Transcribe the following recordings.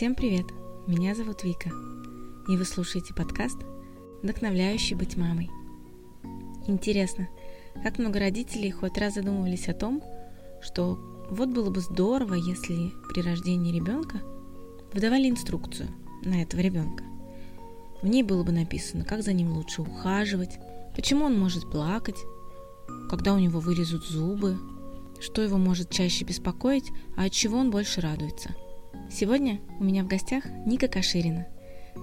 Всем привет! Меня зовут Вика, и вы слушаете подкаст «Вдохновляющий быть мамой». Интересно, как много родителей хоть раз задумывались о том, что вот было бы здорово, если при рождении ребенка выдавали инструкцию на этого ребенка. В ней было бы написано, как за ним лучше ухаживать, почему он может плакать, когда у него вылезут зубы, что его может чаще беспокоить, а от чего он больше радуется. Сегодня у меня в гостях Ника Каширина,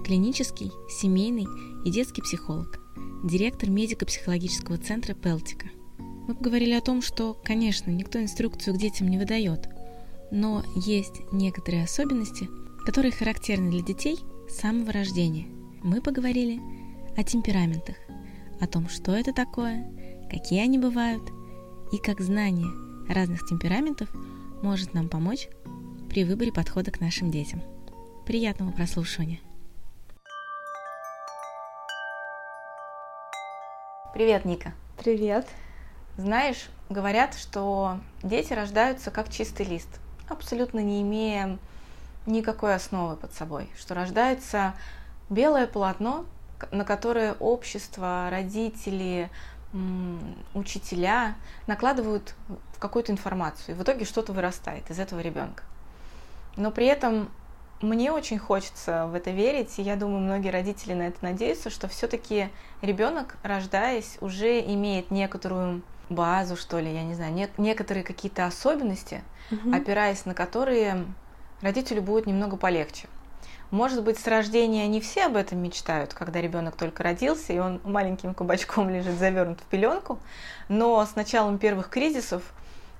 клинический, семейный и детский психолог, директор медико-психологического центра Пелтика. Мы поговорили о том, что, конечно, никто инструкцию к детям не выдает, но есть некоторые особенности, которые характерны для детей с самого рождения. Мы поговорили о темпераментах, о том, что это такое, какие они бывают и как знание разных темпераментов может нам помочь при выборе подхода к нашим детям. Приятного прослушивания! Привет, Ника. Привет. Знаешь, говорят, что дети рождаются как чистый лист, абсолютно не имея никакой основы под собой, что рождается белое полотно, на которое общество, родители, учителя накладывают какую-то информацию, и в итоге что-то вырастает из этого ребенка. Но при этом мне очень хочется в это верить, и я думаю, многие родители на это надеются, что все-таки ребенок, рождаясь, уже имеет некоторую базу, что ли, я не знаю, не, некоторые какие-то особенности, угу. опираясь на которые родителю будет немного полегче. Может быть, с рождения не все об этом мечтают, когда ребенок только родился, и он маленьким кабачком лежит завернут в пеленку, но с началом первых кризисов,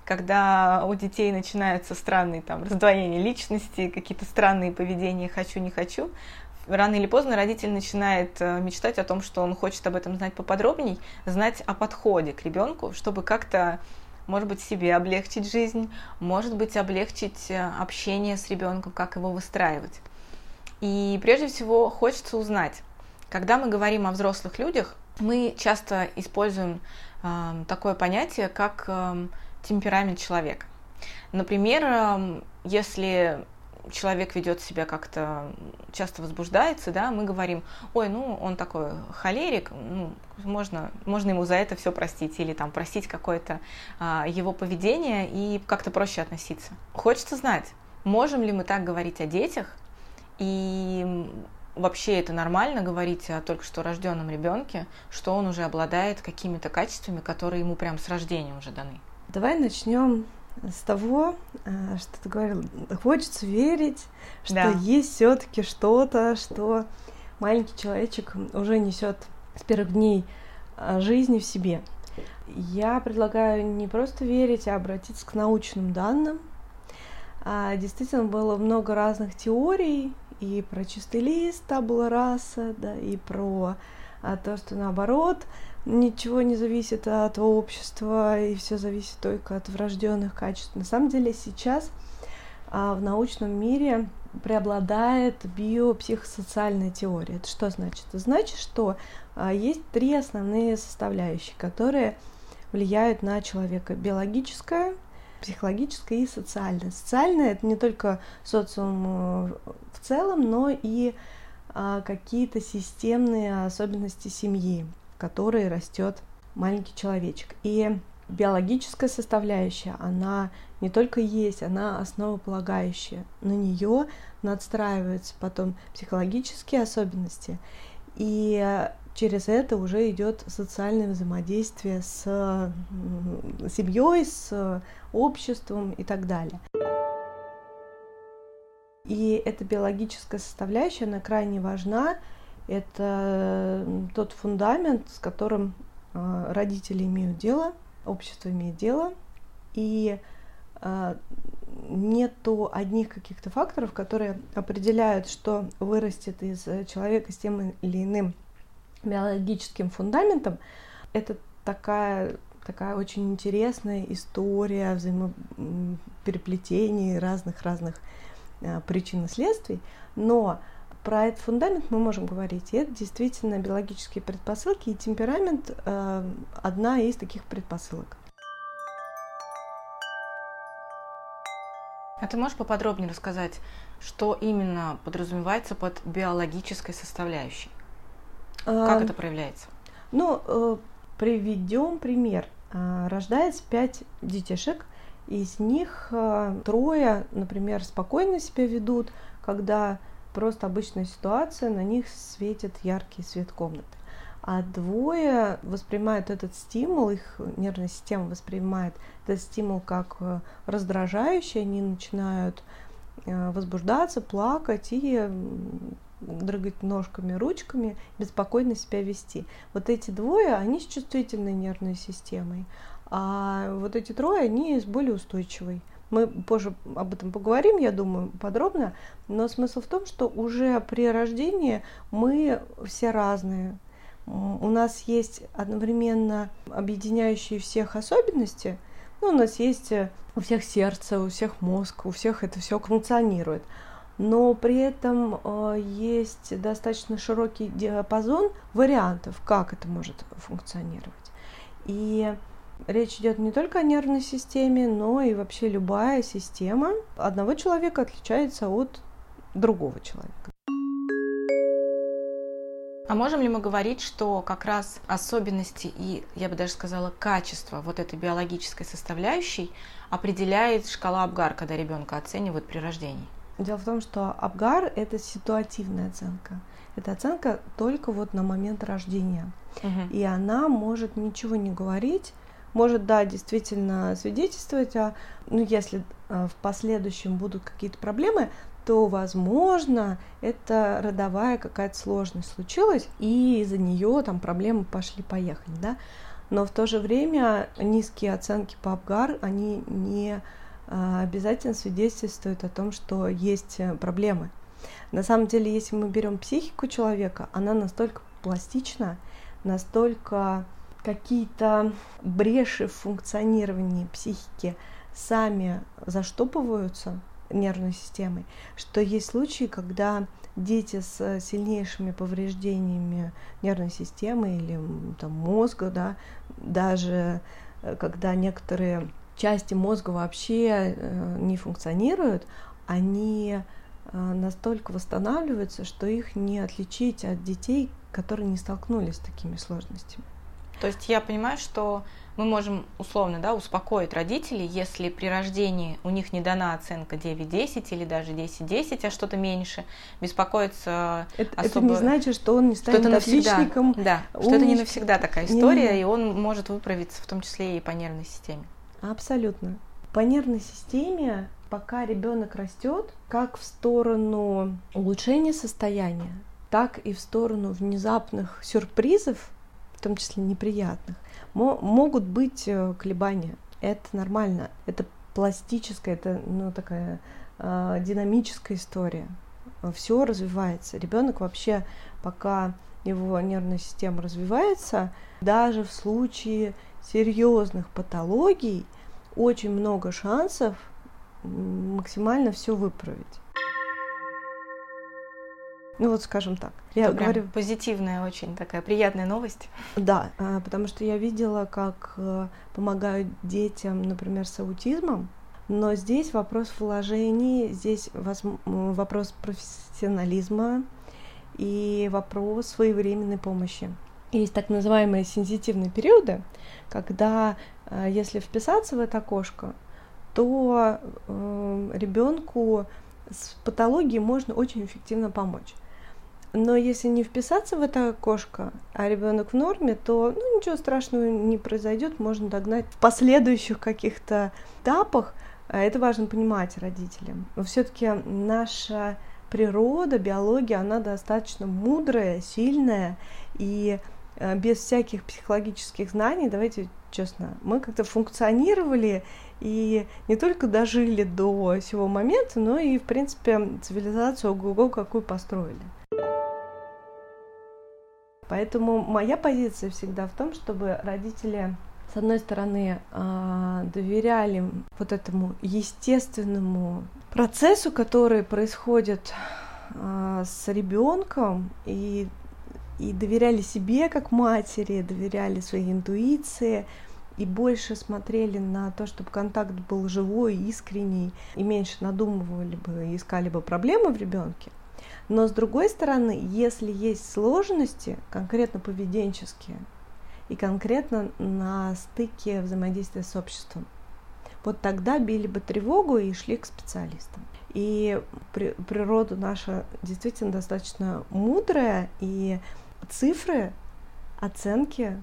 когда у детей начинаются странные там раздвоения личности, какие-то странные поведения «хочу, не хочу», рано или поздно родитель начинает э, мечтать о том, что он хочет об этом знать поподробней, знать о подходе к ребенку, чтобы как-то может быть, себе облегчить жизнь, может быть, облегчить э, общение с ребенком, как его выстраивать. И прежде всего хочется узнать, когда мы говорим о взрослых людях, мы часто используем э, такое понятие, как э, темперамент человека. Например, э, если человек ведет себя как-то часто возбуждается, да, мы говорим, ой, ну он такой холерик, ну, можно, можно ему за это все простить или там простить какое-то а, его поведение и как-то проще относиться. Хочется знать, можем ли мы так говорить о детях, и вообще это нормально говорить о только что рожденном ребенке, что он уже обладает какими-то качествами, которые ему прям с рождения уже даны. Давай начнем с того, э, что ты говорил, хочется верить, что да. есть все-таки что-то, что маленький человечек уже несет с первых дней э, жизни в себе. Я предлагаю не просто верить, а обратиться к научным данным. А, действительно, было много разных теорий, и про чистый лист табула раса, да, и про а, то, что наоборот ничего не зависит от общества, и все зависит только от врожденных качеств. На самом деле сейчас а, в научном мире преобладает биопсихосоциальная теория. Это что значит? Это значит, что а, есть три основные составляющие, которые влияют на человека. Биологическая, психологическое и социальное. Социальное это не только социум э, в целом, но и а, какие-то системные особенности семьи, которой растет маленький человечек. И биологическая составляющая, она не только есть, она основополагающая. На нее надстраиваются потом психологические особенности. И через это уже идет социальное взаимодействие с семьей, с обществом и так далее. И эта биологическая составляющая, она крайне важна. Это тот фундамент, с которым а, родители имеют дело, общество имеет дело. И а, нету одних каких-то факторов, которые определяют, что вырастет из человека с тем или иным биологическим фундаментом, это такая такая очень интересная история взаимопереплетений разных-разных э, причин и следствий, но про этот фундамент мы можем говорить. И это действительно биологические предпосылки, и темперамент э, одна из таких предпосылок. А ты можешь поподробнее рассказать, что именно подразумевается под биологической составляющей? Как а, это проявляется? Ну, э, приведем пример. А, рождается пять детишек, из них э, трое, например, спокойно себя ведут, когда просто обычная ситуация, на них светит яркий свет комнаты. А двое воспринимают этот стимул, их нервная система воспринимает этот стимул как э, раздражающий, они начинают э, возбуждаться, плакать и дрыгать ножками, ручками, беспокойно себя вести. Вот эти двое, они с чувствительной нервной системой, а вот эти трое, они с более устойчивой. Мы позже об этом поговорим, я думаю, подробно, но смысл в том, что уже при рождении мы все разные. У нас есть одновременно объединяющие всех особенности, ну, у нас есть э, у всех сердце, у всех мозг, у всех это все функционирует. Но при этом э, есть достаточно широкий диапазон вариантов, как это может функционировать. И Речь идет не только о нервной системе, но и вообще любая система одного человека отличается от другого человека. А можем ли мы говорить, что как раз особенности и, я бы даже сказала, качество вот этой биологической составляющей определяет шкала Абгар, когда ребенка оценивают при рождении? Дело в том, что Абгар – это ситуативная оценка. Это оценка только вот на момент рождения. Угу. И она может ничего не говорить может, да, действительно свидетельствовать о, ну, если э, в последующем будут какие-то проблемы, то, возможно, это родовая какая-то сложность случилась, и из-за нее там проблемы пошли-поехали, да. Но в то же время низкие оценки по Абгар, они не э, обязательно свидетельствуют о том, что есть э, проблемы. На самом деле, если мы берем психику человека, она настолько пластична, настолько какие-то бреши в функционировании психики сами заштопываются нервной системой, что есть случаи, когда дети с сильнейшими повреждениями нервной системы или там, мозга, да, даже э, когда некоторые части мозга вообще э, не функционируют, они э, настолько восстанавливаются, что их не отличить от детей, которые не столкнулись с такими сложностями. То есть я понимаю, что мы можем условно да, успокоить родителей, если при рождении у них не дана оценка 9-10 или даже 10-10, а что-то меньше, беспокоиться это, особо... Это не значит, что он не станет что отличником. Да, что это не навсегда такая история, не... и он может выправиться в том числе и по нервной системе. Абсолютно. По нервной системе, пока ребенок растет, как в сторону улучшения состояния, так и в сторону внезапных сюрпризов, в том числе неприятных, могут быть э, колебания. Это нормально, это пластическая, это ну, такая э, динамическая история. Все развивается. Ребенок вообще, пока его нервная система развивается, даже в случае серьезных патологий очень много шансов максимально все выправить. Ну вот скажем так. Я Это говорю позитивная очень такая приятная новость. Да, а, потому что я видела, как э, помогают детям, например, с аутизмом. Но здесь вопрос вложений, здесь вопрос профессионализма и вопрос своевременной помощи. Есть так называемые сенситивные периоды, когда э, если вписаться в это окошко, то э, ребенку с патологией можно очень эффективно помочь. Но если не вписаться в это окошко, а ребенок в норме, то ну, ничего страшного не произойдет, можно догнать в последующих каких-то этапах. А это важно понимать родителям. Все-таки наша природа, биология, она достаточно мудрая, сильная, и э, без всяких психологических знаний, давайте честно, мы как-то функционировали и не только дожили до сего момента, но и, в принципе, цивилизацию ого-го какую построили. Поэтому моя позиция всегда в том, чтобы родители с одной стороны, а, доверяли вот этому естественному процессу, который происходит а, с ребенком, и, и доверяли себе как матери, доверяли своей интуиции, и больше смотрели на то, чтобы контакт был живой, искренний, и меньше надумывали бы, искали бы проблемы в ребенке. Но с другой стороны, если есть сложности, конкретно поведенческие, и конкретно на стыке взаимодействия с обществом, вот тогда били бы тревогу и шли к специалистам. И при, природа наша действительно достаточно мудрая, и цифры, оценки,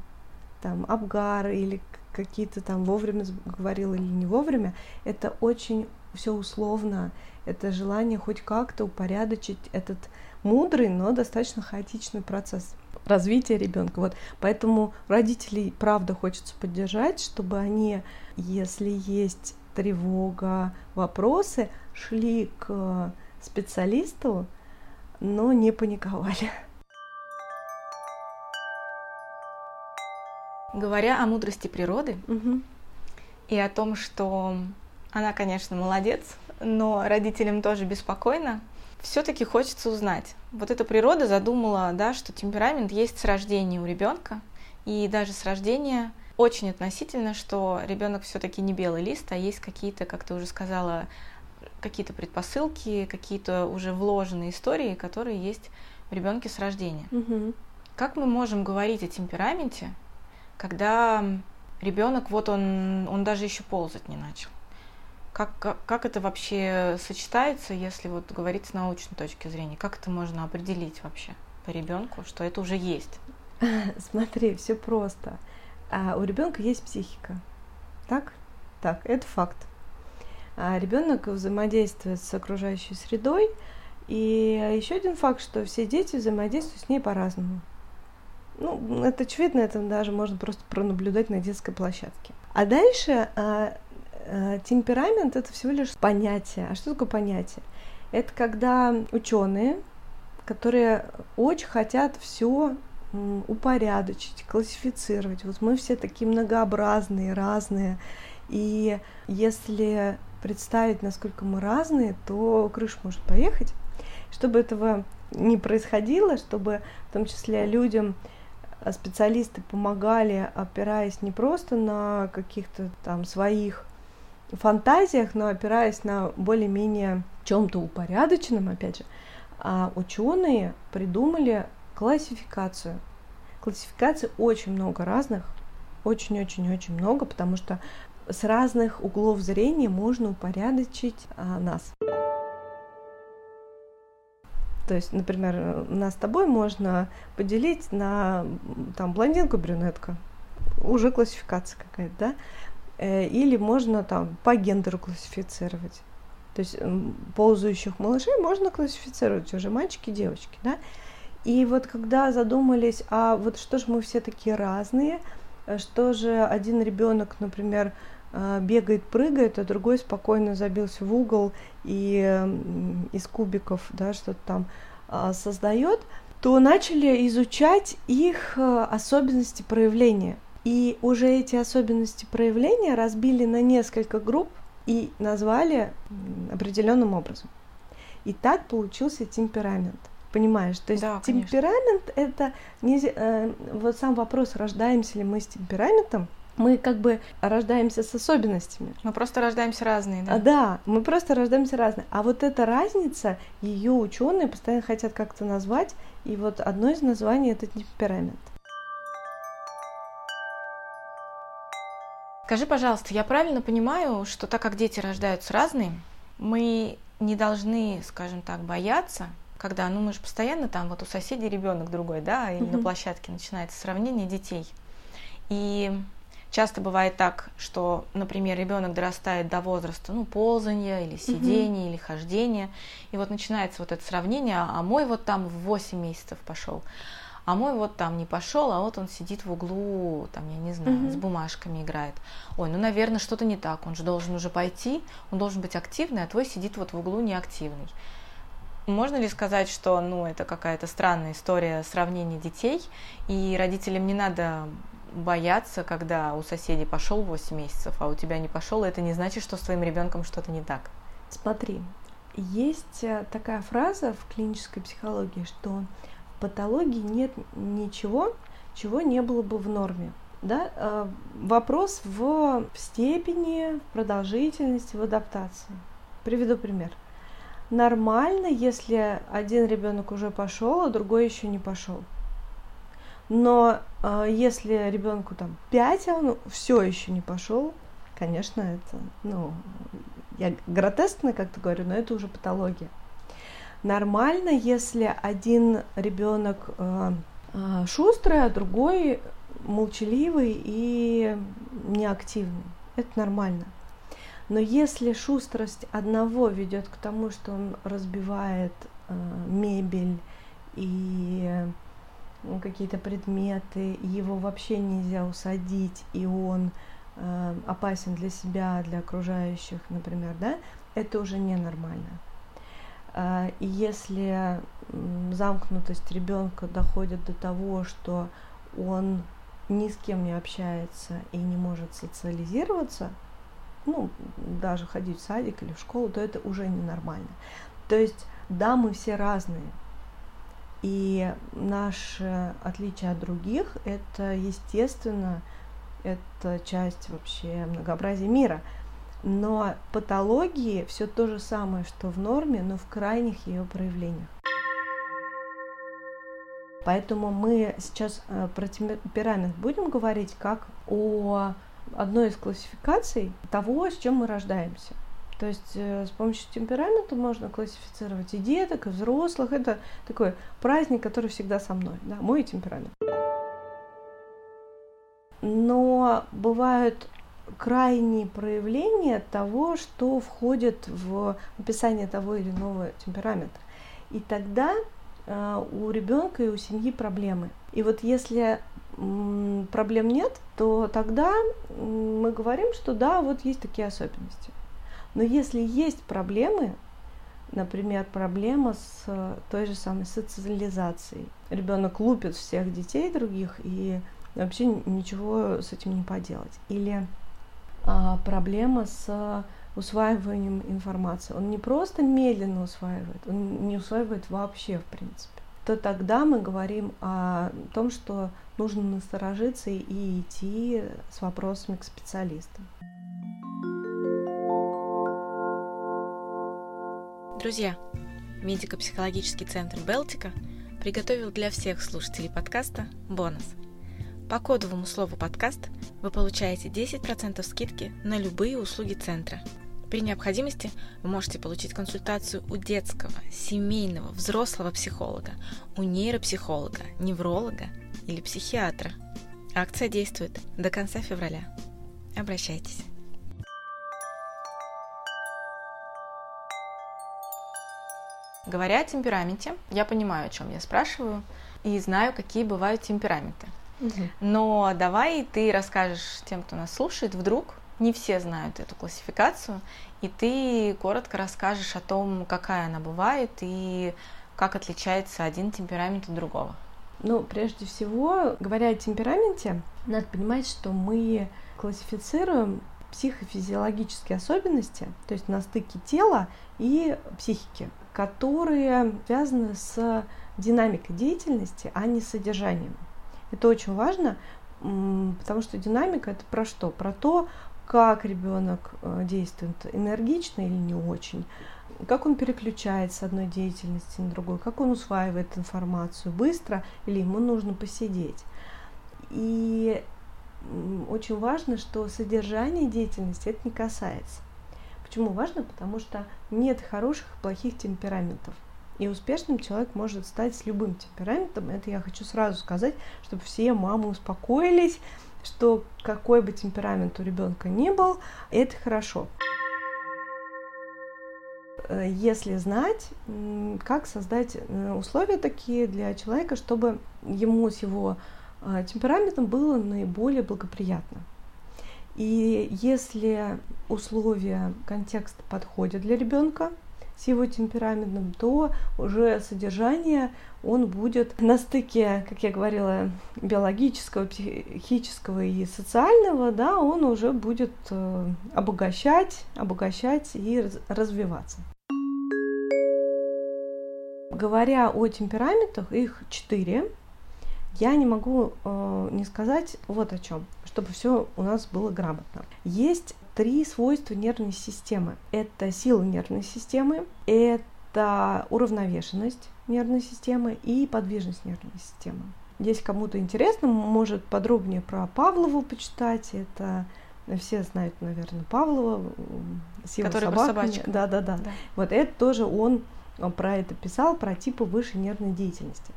там, Абгар или какие-то там вовремя говорил или не вовремя, это очень все условно, это желание хоть как-то упорядочить этот мудрый, но достаточно хаотичный процесс развития ребенка. Вот поэтому родителей правда хочется поддержать, чтобы они, если есть тревога, вопросы, шли к специалисту, но не паниковали. Говоря о мудрости природы угу. и о том, что она, конечно, молодец, но родителям тоже беспокойно, все-таки хочется узнать. Вот эта природа задумала, да, что темперамент есть с рождения у ребенка, и даже с рождения очень относительно, что ребенок все-таки не белый лист, а есть какие-то, как ты уже сказала, какие-то предпосылки, какие-то уже вложенные истории, которые есть в ребенке с рождения. Угу. Как мы можем говорить о темпераменте, когда ребенок, вот он, он даже еще ползать не начал? Как, как, как это вообще сочетается, если вот говорить с научной точки зрения? Как это можно определить вообще по ребенку, что это уже есть? Смотри, все просто. А у ребенка есть психика. Так? Так, это факт. А ребенок взаимодействует с окружающей средой. И еще один факт, что все дети взаимодействуют с ней по-разному. Ну, это очевидно, это даже можно просто пронаблюдать на детской площадке. А дальше а, темперамент это всего лишь понятие. А что такое понятие? Это когда ученые, которые очень хотят все упорядочить, классифицировать. Вот мы все такие многообразные, разные. И если представить, насколько мы разные, то крыша может поехать. Чтобы этого не происходило, чтобы в том числе людям а, специалисты помогали, опираясь не просто на каких-то там своих фантазиях, но опираясь на более-менее чем-то упорядоченном, опять же, а ученые придумали классификацию. Классификаций очень много разных, очень-очень-очень много, потому что с разных углов зрения можно упорядочить а, нас. То есть, например, нас с тобой можно поделить на там блондинку, брюнетка, уже классификация какая-то, да? Э, или можно там по гендеру классифицировать. То есть ползающих малышей можно классифицировать уже мальчики, девочки, да? И вот когда задумались, а вот что же мы все такие разные, э, что же один ребенок, например, Э, бегает, прыгает, а другой спокойно забился в угол и из кубиков да, что-то там а, создает, то начали изучать их особенности проявления. И уже эти особенности проявления разбили на несколько групп и назвали определенным образом. И так получился темперамент. Понимаешь? То есть да, темперамент это не э, вот сам вопрос, рождаемся ли мы с темпераментом, мы как бы рождаемся с особенностями. Мы просто рождаемся разные, да? А, да, мы просто рождаемся разные. А вот эта разница, ее ученые постоянно хотят как-то назвать, и вот одно из названий это темперамент. Скажи, пожалуйста, я правильно понимаю, что так как дети рождаются разные, мы не должны, скажем так, бояться, когда, ну мы же постоянно там вот у соседей ребенок другой, да, или mm-hmm. на площадке начинается сравнение детей. И Часто бывает так, что, например, ребенок дорастает до возраста, ну, ползания или сидения, угу. или хождения, и вот начинается вот это сравнение, а мой вот там в 8 месяцев пошел, а мой вот там не пошел, а вот он сидит в углу, там, я не знаю, угу. с бумажками играет. Ой, ну, наверное, что-то не так, он же должен уже пойти, он должен быть активный, а твой сидит вот в углу неактивный. Можно ли сказать, что ну, это какая-то странная история сравнения детей, и родителям не надо бояться, когда у соседей пошел 8 месяцев, а у тебя не пошел, это не значит, что с твоим ребенком что-то не так. Смотри, есть э, такая фраза в клинической психологии, что патологии нет ничего, чего не было бы в норме. Да? Э, вопрос в степени, в продолжительности, в адаптации. Приведу пример. Нормально, если один ребенок уже пошел, а другой еще не пошел. Но э, если ребенку там 5, а он все еще не пошел, конечно, это, ну, я гротескно как-то говорю, но это уже патология. Нормально, если один ребенок э, э, шустрый, а другой молчаливый и неактивный. Это нормально. Но если шустрость одного ведет к тому, что он разбивает э, мебель и какие-то предметы, его вообще нельзя усадить, и он опасен для себя, для окружающих, например, да, это уже ненормально. Э, и если замкнутость ребенка доходит до того, что он ни с кем не общается и не может социализироваться, ну, даже ходить в садик или в школу, то это уже ненормально. То есть, да, мы все разные. И наше отличие от других – это, естественно, это часть вообще многообразия мира. Но патологии все то же самое, что в норме, но в крайних ее проявлениях. Поэтому мы сейчас э, про темперамент будем говорить как о одной из классификаций того, с чем мы рождаемся. То есть э, с помощью темперамента можно классифицировать и деток, и взрослых. Это такой праздник, который всегда со мной, да, мой темперамент. Но бывают крайние проявления того, что входит в описание того или иного темперамента. И тогда э, у ребенка и у семьи проблемы. И вот если проблем нет, то тогда мы говорим, что да, вот есть такие особенности. Но если есть проблемы, например, проблема с э, той же самой социализацией, ребенок лупит всех детей других и вообще ничего с этим не поделать. Или проблема с усваиванием информации. Он не просто медленно усваивает, он не усваивает вообще, в принципе то тогда мы говорим о том, что нужно насторожиться и идти с вопросами к специалистам. Друзья, медико-психологический центр Белтика приготовил для всех слушателей подкаста бонус. По кодовому слову «подкаст» вы получаете 10% скидки на любые услуги центра – при необходимости вы можете получить консультацию у детского, семейного, взрослого психолога, у нейропсихолога, невролога или психиатра. Акция действует до конца февраля. Обращайтесь. Говоря о темпераменте, я понимаю, о чем я спрашиваю, и знаю, какие бывают темпераменты. Угу. Но давай ты расскажешь тем, кто нас слушает, вдруг не все знают эту классификацию, и ты коротко расскажешь о том, какая она бывает и как отличается один темперамент от другого. Ну, прежде всего, говоря о темпераменте, надо понимать, что мы классифицируем психофизиологические особенности, то есть на стыке тела и психики, которые связаны с динамикой деятельности, а не с содержанием. Это очень важно, потому что динамика это про что? Про то, как ребенок э, действует, энергично или не очень, как он переключается с одной деятельности на другую, как он усваивает информацию быстро или ему нужно посидеть. И очень важно, что содержание деятельности это не касается. Почему важно? Потому что нет хороших и плохих темпераментов. И успешным человек может стать с любым темпераментом. Это я хочу сразу сказать, чтобы все мамы успокоились что какой бы темперамент у ребенка ни был, это хорошо. Э, если знать, как создать э, условия такие для человека, чтобы ему с его э, темпераментом было наиболее благоприятно. И если условия, контекст подходят для ребенка, с его темпераментом, то уже содержание он будет на стыке, как я говорила, биологического, психического и социального, да, он уже будет э, обогащать, обогащать и развиваться. Говоря о темпераментах, их четыре. я не могу э, не сказать вот о чем, чтобы все у нас было грамотно. Есть три свойства нервной системы. Это сила нервной системы, это уравновешенность нервной системы и подвижность нервной системы. Если кому-то интересно, может подробнее про Павлову почитать. Это все знают, наверное, Павлова, сила Который собаками. Да, да, да, да. Вот это тоже он про это писал, про типы высшей нервной деятельности.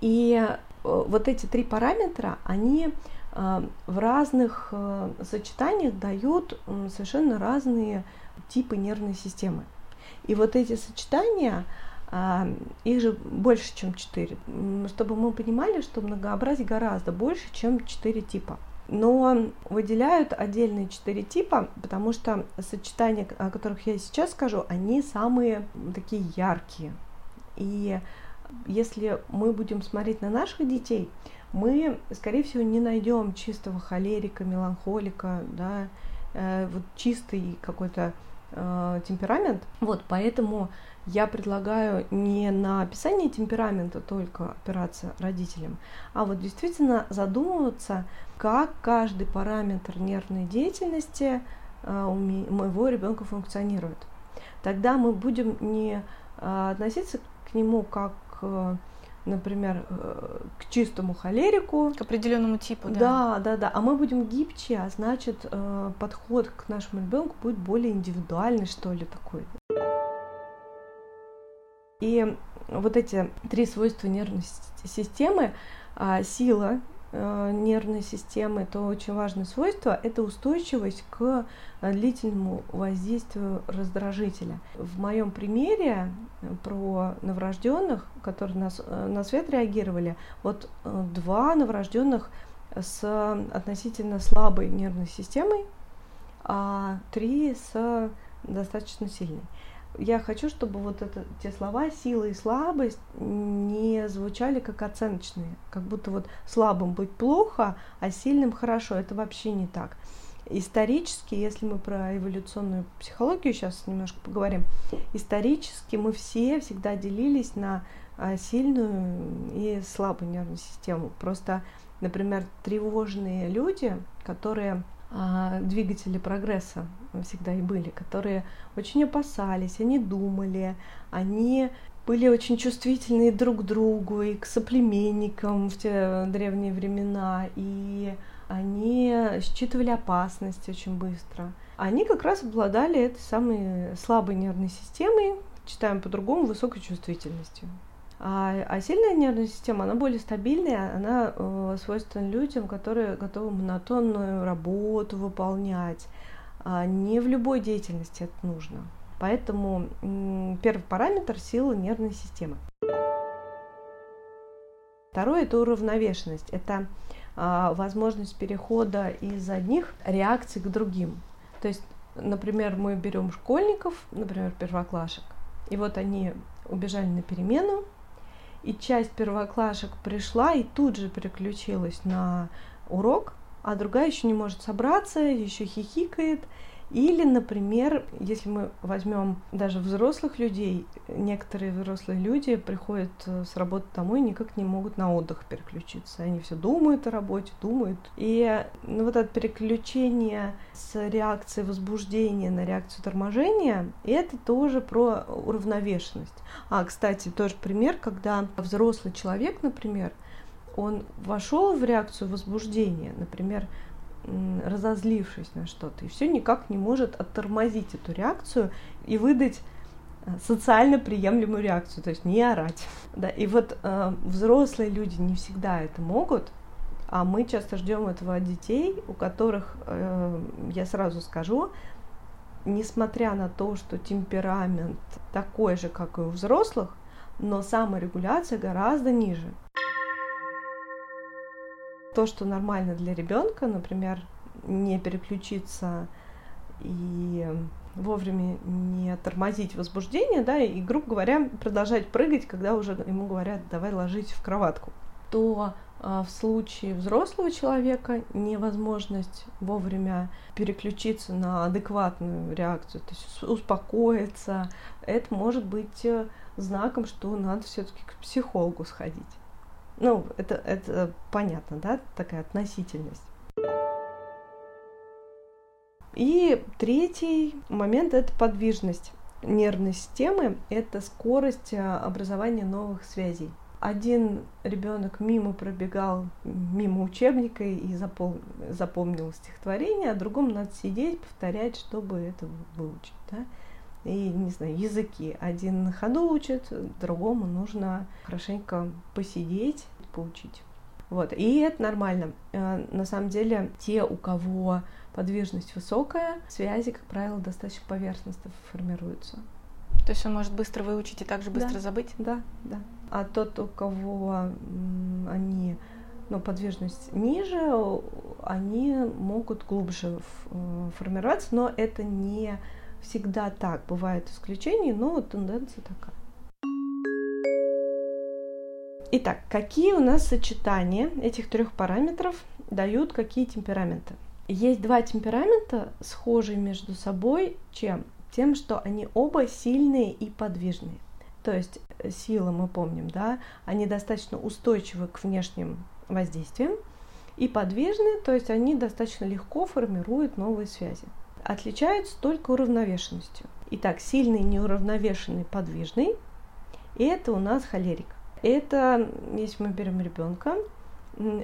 И э, вот эти три параметра, они в разных э, сочетаниях дают совершенно разные типы нервной системы. И вот эти сочетания, их же больше, чем четыре. Чтобы мы понимали, что многообразий гораздо больше, чем четыре типа. Но выделяют отдельные четыре типа, потому что сочетания, о которых я сейчас скажу, они самые такие яркие. И если мы будем смотреть на наших детей, мы, скорее всего, не найдем чистого холерика, меланхолика, да, э, вот чистый какой-то э, темперамент. Вот, поэтому я предлагаю не на описание темперамента только опираться родителям, а вот действительно задумываться, как каждый параметр нервной деятельности э, у моего ребенка функционирует. Тогда мы будем не э, относиться к нему как например, э, к чистому холерику. К определенному типу, да. Да, да, да. А мы будем гибче, а значит, э, подход к нашему ребенку будет более индивидуальный, что ли, такой. И вот эти три свойства нервной системы, а, сила нервной системы, это очень важное свойство, это устойчивость к э, длительному воздействию раздражителя. В моем примере э, про новорожденных, которые на, на свет реагировали, вот два новорожденных с относительно слабой нервной системой, а три с достаточно сильной я хочу, чтобы вот это, те слова сила и слабость не звучали как оценочные, как будто вот слабым быть плохо, а сильным хорошо. Это вообще не так. Исторически, если мы про эволюционную психологию сейчас немножко поговорим, исторически мы все всегда делились на а, сильную и слабую нервную систему. Просто, например, тревожные люди, которые двигатели прогресса всегда и были, которые очень опасались, они думали, они были очень чувствительны друг к другу и к соплеменникам в те древние времена, и они считывали опасность очень быстро. Они как раз обладали этой самой слабой нервной системой, читаем по-другому, высокой чувствительностью. А, а сильная нервная система, она более стабильная, она э, свойственна людям, которые готовы монотонную работу выполнять. А не в любой деятельности это нужно. Поэтому м, первый параметр – сила нервной системы. Второе – это уравновешенность. Это а, возможность перехода из одних реакций к другим. То есть, например, мы берем школьников, например, первоклашек, и вот они убежали на перемену, и часть первоклашек пришла и тут же переключилась на урок, а другая еще не может собраться, еще хихикает, или, например, если мы возьмем даже взрослых людей, некоторые взрослые люди приходят э, с работы домой и никак не могут на отдых переключиться. Они все думают о работе, думают. И ну, вот это переключение с реакции возбуждения на реакцию торможения, это тоже про уравновешенность. А, кстати, тоже пример, когда взрослый человек, например, он вошел в реакцию возбуждения, например, разозлившись на что-то, и все никак не может оттормозить эту реакцию и выдать э, социально приемлемую реакцию, то есть не орать. Да, и вот э, взрослые люди не всегда это могут, а мы часто ждем этого от детей, у которых, э, я сразу скажу, несмотря на то, что темперамент такой же, как и у взрослых, но саморегуляция гораздо ниже то, что нормально для ребенка, например, не переключиться и вовремя не тормозить возбуждение, да, и, грубо говоря, продолжать прыгать, когда уже ему говорят, давай ложись в кроватку, то а, в случае взрослого человека невозможность вовремя переключиться на адекватную реакцию, то есть успокоиться, это может быть э, знаком, что надо все-таки к психологу сходить. Ну, это, это понятно, да, такая относительность. И третий момент – это подвижность нервной системы, это скорость а, образования новых связей. Один ребенок мимо пробегал, мимо учебника и запом... запомнил стихотворение, а другому надо сидеть, повторять, чтобы это выучить. Да? И, не знаю, языки. Один на ходу учит, другому нужно хорошенько посидеть, поучить. Вот. И это нормально. Э, на самом деле, те, у кого подвижность высокая, связи, как правило, достаточно поверхностно формируются. То есть он может быстро выучить и также быстро да, забыть? Да, да. А тот, у кого они, ну, подвижность ниже, они могут глубже э, формироваться, но это не всегда так. Бывают исключения, но тенденция такая. Итак, какие у нас сочетания этих трех параметров дают какие темпераменты? Есть два темперамента, схожие между собой, чем? Тем, что они оба сильные и подвижные. То есть э, сила, мы помним, да, они достаточно устойчивы к внешним воздействиям и подвижны, то есть они достаточно легко формируют новые связи. Отличаются только уравновешенностью. Итак, сильный, неуравновешенный, подвижный, и это у нас холерик. Это, если мы берем ребенка,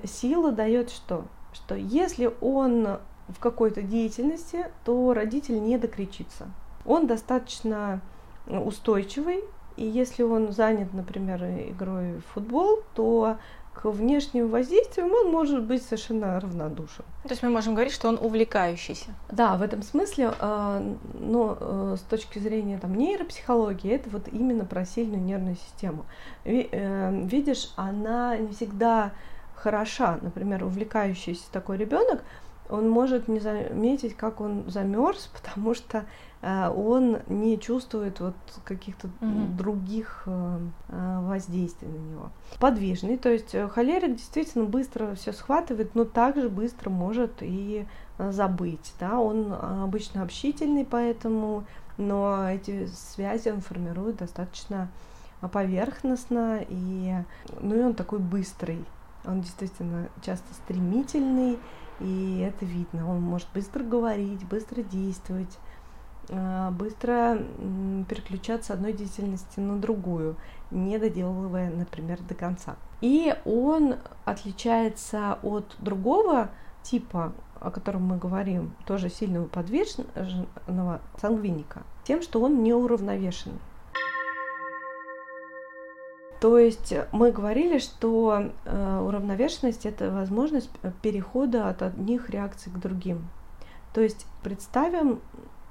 сила дает что? что если он в какой-то деятельности, то родитель не докричится. Он достаточно устойчивый, и если он занят, например, игрой в футбол, то к внешним воздействиям он может быть совершенно равнодушен. То есть мы можем говорить, что он увлекающийся. Да, в этом смысле, а, но э, с точки зрения там, нейропсихологии, это вот именно про сильную нервную систему. Э, видишь, она не всегда хороша, например, увлекающийся такой ребенок, он может не заметить, как он замерз, потому что э, он не чувствует вот каких-то mm-hmm. других э, э, воздействий на него. Подвижный, то есть э, холерик действительно быстро все схватывает, но также быстро может и э, забыть, да, он обычно общительный, поэтому, но эти связи он формирует достаточно поверхностно и, ну и он такой быстрый, он действительно часто стремительный, и это видно. Он может быстро говорить, быстро действовать, а, быстро переключаться с одной деятельности на другую, не доделывая, например, до конца. И он отличается от другого типа, о котором мы говорим, тоже сильного подвижного сангвиника, тем, что он неуравновешенный. То есть мы говорили, что э, уравновешенность это возможность перехода от одних реакций к другим. То есть представим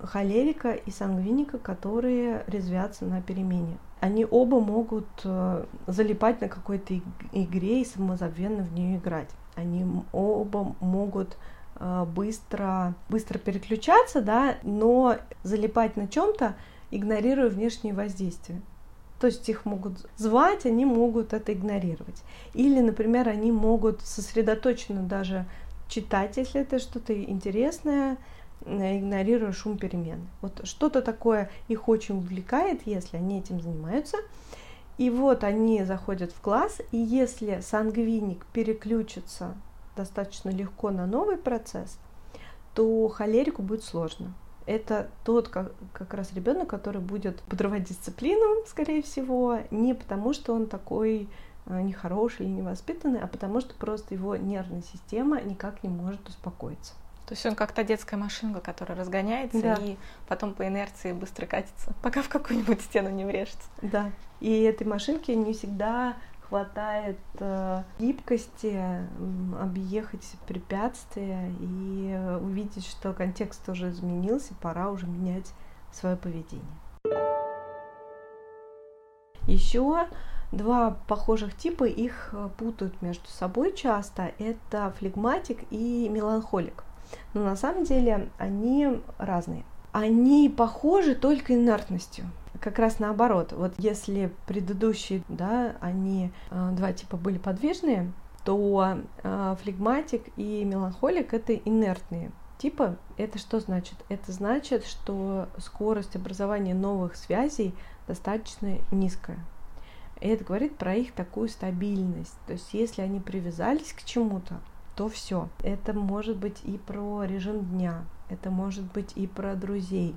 холерика и сангвиника, которые резвятся на перемене. Они оба могут э, залипать на какой-то игре и самозабвенно в нее играть. Они оба могут э, быстро, быстро переключаться, да, но залипать на чем-то, игнорируя внешние воздействия. То есть их могут звать, они могут это игнорировать. Или, например, они могут сосредоточенно даже читать, если это что-то интересное, игнорируя шум перемен. Вот что-то такое их очень увлекает, если они этим занимаются. И вот они заходят в класс, и если сангвиник переключится достаточно легко на новый процесс, то холерику будет сложно это тот как, как раз ребенок, который будет подрывать дисциплину, скорее всего, не потому, что он такой э, нехороший или невоспитанный, а потому что просто его нервная система никак не может успокоиться. То есть он как та детская машинка, которая разгоняется да. и потом по инерции быстро катится, пока в какую-нибудь стену не врежется. Да. И этой машинке не всегда хватает э, гибкости объехать препятствия и увидеть, что контекст тоже изменился, пора уже менять свое поведение. Еще два похожих типа, их э, путают между собой часто. Это флегматик и меланхолик. Но на самом деле они разные. Они похожи только инертностью как раз наоборот. Вот если предыдущие, да, они э, два типа были подвижные, то э, флегматик и меланхолик это инертные типа. Это что значит? Это значит, что скорость образования новых связей достаточно низкая. И это говорит про их такую стабильность. То есть если они привязались к чему-то, то все. Это может быть и про режим дня, это может быть и про друзей.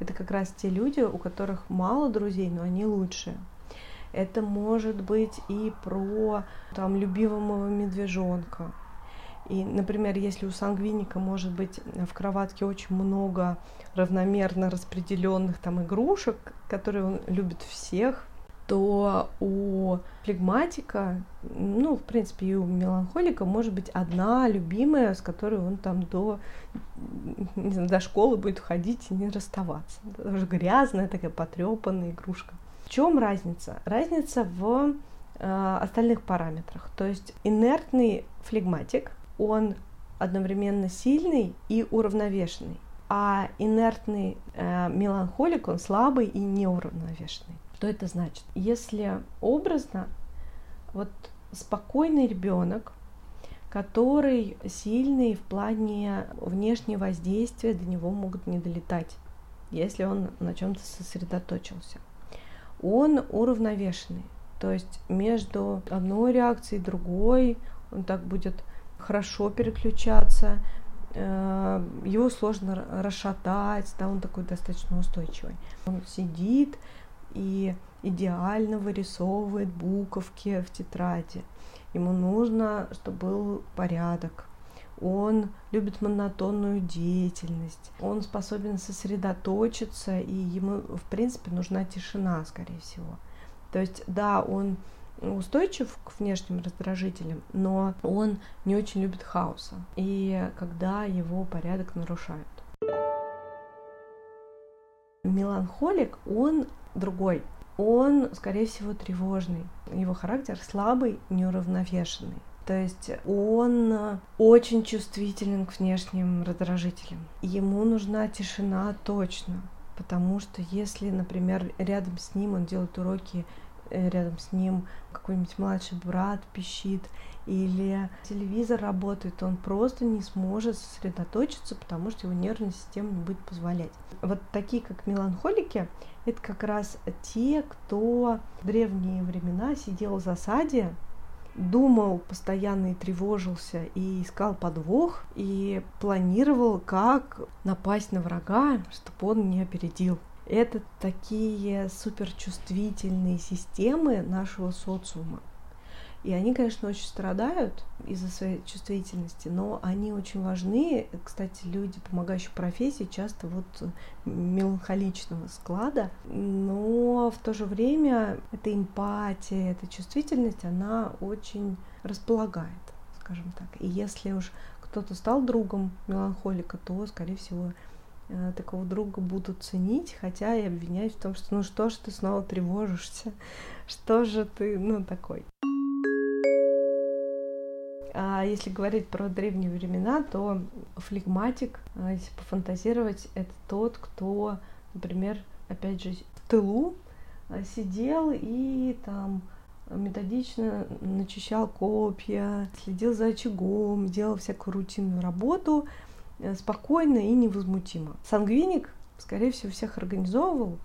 Это как раз те люди, у которых мало друзей, но они лучшие. Это может быть и про там любимого медвежонка. И, например, если у сангвиника может быть в кроватке очень много равномерно распределенных там игрушек, которые он любит всех, то у флегматика, ну, в принципе, и у меланхолика может быть одна любимая, с которой он там до, не знаю, до школы будет ходить и не расставаться. Это уже грязная такая потрепанная игрушка. В чем разница? Разница в э, остальных параметрах. То есть инертный флегматик, он одновременно сильный и уравновешенный, а инертный э, меланхолик, он слабый и неуравновешенный. Что это значит? Если образно, вот спокойный ребенок, который сильный в плане внешнего воздействия, до него могут не долетать, если он на чем-то сосредоточился. Он уравновешенный, то есть между одной реакцией и другой он так будет хорошо переключаться, э, его сложно расшатать, да, он такой достаточно устойчивый. Он сидит, и идеально вырисовывает буковки в тетради. Ему нужно, чтобы был порядок. Он любит монотонную деятельность. Он способен сосредоточиться, и ему, в принципе, нужна тишина, скорее всего. То есть, да, он устойчив к внешним раздражителям, но он не очень любит хаоса. И когда его порядок нарушают. Меланхолик, он другой. Он, скорее всего, тревожный. Его характер слабый, неуравновешенный. То есть он очень чувствителен к внешним раздражителям. Ему нужна тишина точно, потому что если, например, рядом с ним он делает уроки, э, рядом с ним какой-нибудь младший брат пищит, или телевизор работает, он просто не сможет сосредоточиться, потому что его нервная система не будет позволять. Вот такие, как меланхолики, это как раз те, кто в древние времена сидел в засаде, думал постоянно и тревожился, и искал подвох, и планировал, как напасть на врага, чтобы он не опередил. Это такие суперчувствительные системы нашего социума. И они, конечно, очень страдают из-за своей чувствительности, но они очень важны. Кстати, люди, помогающие профессии, часто вот меланхоличного склада, но в то же время эта эмпатия, эта чувствительность, она очень располагает, скажем так. И если уж кто-то стал другом меланхолика, то, скорее всего, э, такого друга будут ценить, хотя и обвинять в том, что ну что ж ты снова тревожишься, что же ты, ну, такой. А если говорить про древние времена, то флегматик, а, если пофантазировать, это тот, кто, например, опять же, в тылу а, сидел и там методично начищал копья, следил за очагом, делал всякую рутинную работу э, спокойно и невозмутимо. Сангвиник, скорее всего, всех организовывал,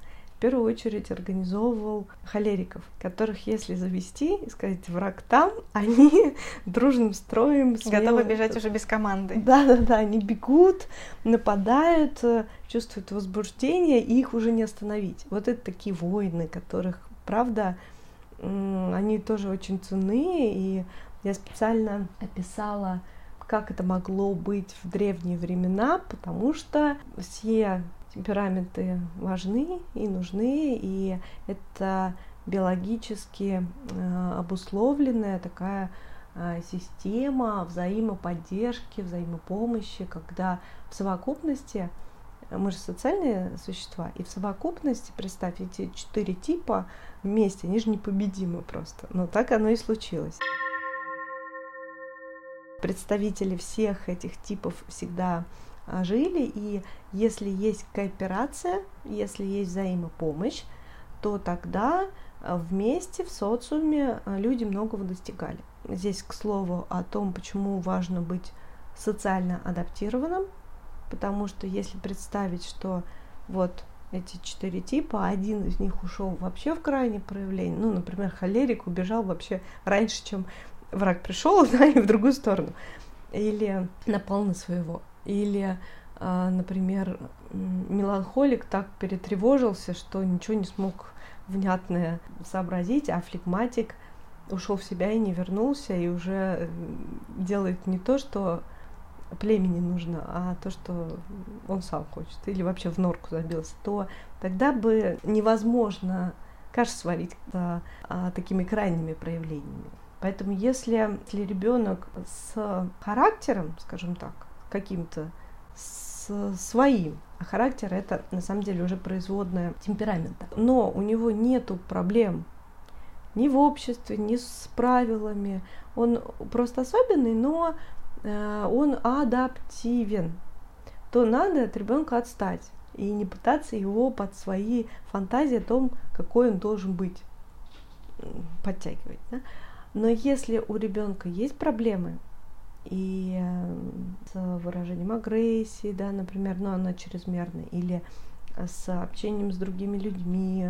первую очередь организовывал холериков, которых, если завести и сказать «враг там», они дружным строем... Смело... Готовы бежать уже без команды. Да-да-да, они бегут, нападают, э, чувствуют возбуждение, и их уже не остановить. Вот это такие воины, которых, правда, они тоже очень ценны, и я специально описала как это могло быть в древние времена, потому что все темпераменты важны и нужны, и это биологически э, обусловленная такая э, система взаимоподдержки, взаимопомощи, когда в совокупности мы же социальные существа, и в совокупности, представь, эти четыре типа вместе, они же непобедимы просто. Но так оно и случилось. Представители всех этих типов всегда жили, и если есть кооперация, если есть взаимопомощь, то тогда а, вместе в социуме а, люди многого достигали. Здесь, к слову, о том, почему важно быть социально адаптированным, потому что если представить, что вот эти четыре типа. Один из них ушел вообще в крайнее проявление. Ну, например, холерик убежал вообще раньше, чем враг пришел, да, и в другую сторону. Или напал на своего. Или, а, например, меланхолик так перетревожился, что ничего не смог внятное сообразить, а флегматик ушел в себя и не вернулся, и уже делает не то, что племени нужно, а то, что он сам хочет, или вообще в норку забился, то тогда бы невозможно каш сварить а, а, такими крайними проявлениями. Поэтому если, если ребенок с характером, скажем так, каким-то своим, а характер это на самом деле уже производная темперамента, но у него нету проблем ни в обществе, ни с правилами, он просто особенный, но Э, он адаптивен, то надо от ребенка отстать и не пытаться его под свои фантазии о том, какой он должен быть, подтягивать. Да? Но если у ребенка есть проблемы, и э, с выражением агрессии, да, например, но она чрезмерная, или с общением с другими людьми,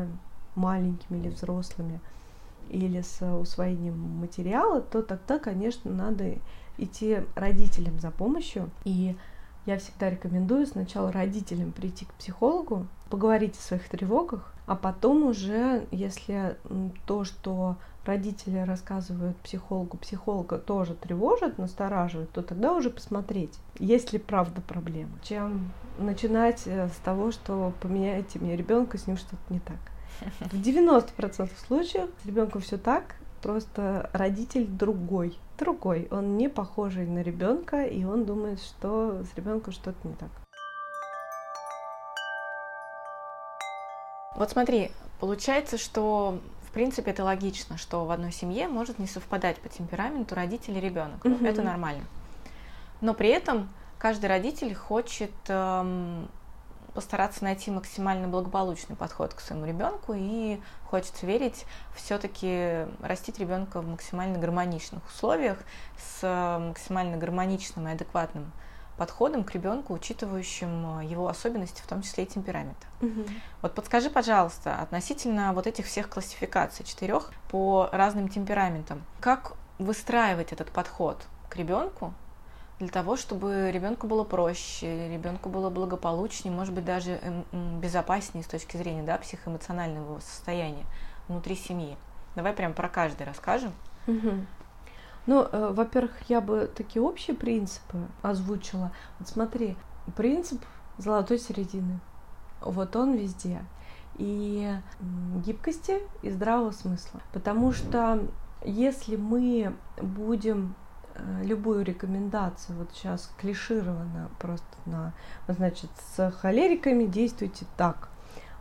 маленькими или взрослыми, или с усвоением материала, то тогда, конечно, надо идти родителям за помощью. И я всегда рекомендую сначала родителям прийти к психологу, поговорить о своих тревогах, а потом уже, если то, что родители рассказывают психологу, психолога тоже тревожит, настораживает, то тогда уже посмотреть, есть ли правда проблема, чем начинать э, с того, что поменяйте мне ребенка, с ним что-то не так. В 90% случаев с ребенком все так, просто родитель другой другой, он не похожий на ребенка, и он думает, что с ребенком что-то не так. Вот смотри, получается, что принципе это логично, что в одной семье может не совпадать по темпераменту родитель и ребенок. Угу. Это нормально. Но при этом каждый родитель хочет эм, постараться найти максимально благополучный подход к своему ребенку и хочется верить, все-таки растить ребенка в максимально гармоничных условиях с максимально гармоничным и адекватным подходом к ребенку, учитывающим его особенности, в том числе и темперамент. Угу. Вот подскажи, пожалуйста, относительно вот этих всех классификаций четырех по разным темпераментам, как выстраивать этот подход к ребенку, для того, чтобы ребенку было проще, ребенку было благополучнее, может быть, даже эм, безопаснее с точки зрения да, психоэмоционального состояния внутри семьи. Давай прям про каждый расскажем. Угу. Ну, э, во-первых, я бы такие общие принципы озвучила. Вот смотри, принцип золотой середины. Вот он везде. И гибкости, и здравого смысла. Потому что если мы будем Э, любую рекомендацию, вот сейчас клишировано просто на, значит, с холериками действуйте так,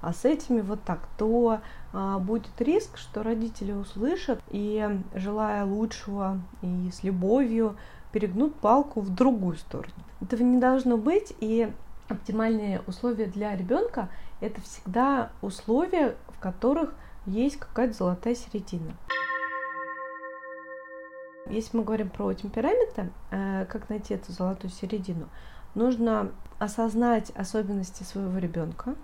а с этими вот так, то будет риск, что родители услышат и, желая лучшего и с любовью, перегнут палку в другую сторону. Этого не должно быть, и оптимальные условия для ребенка это всегда условия, в которых есть какая-то золотая середина. Если мы говорим про темпераменты, э, как найти эту золотую середину, нужно осознать особенности своего ребенка.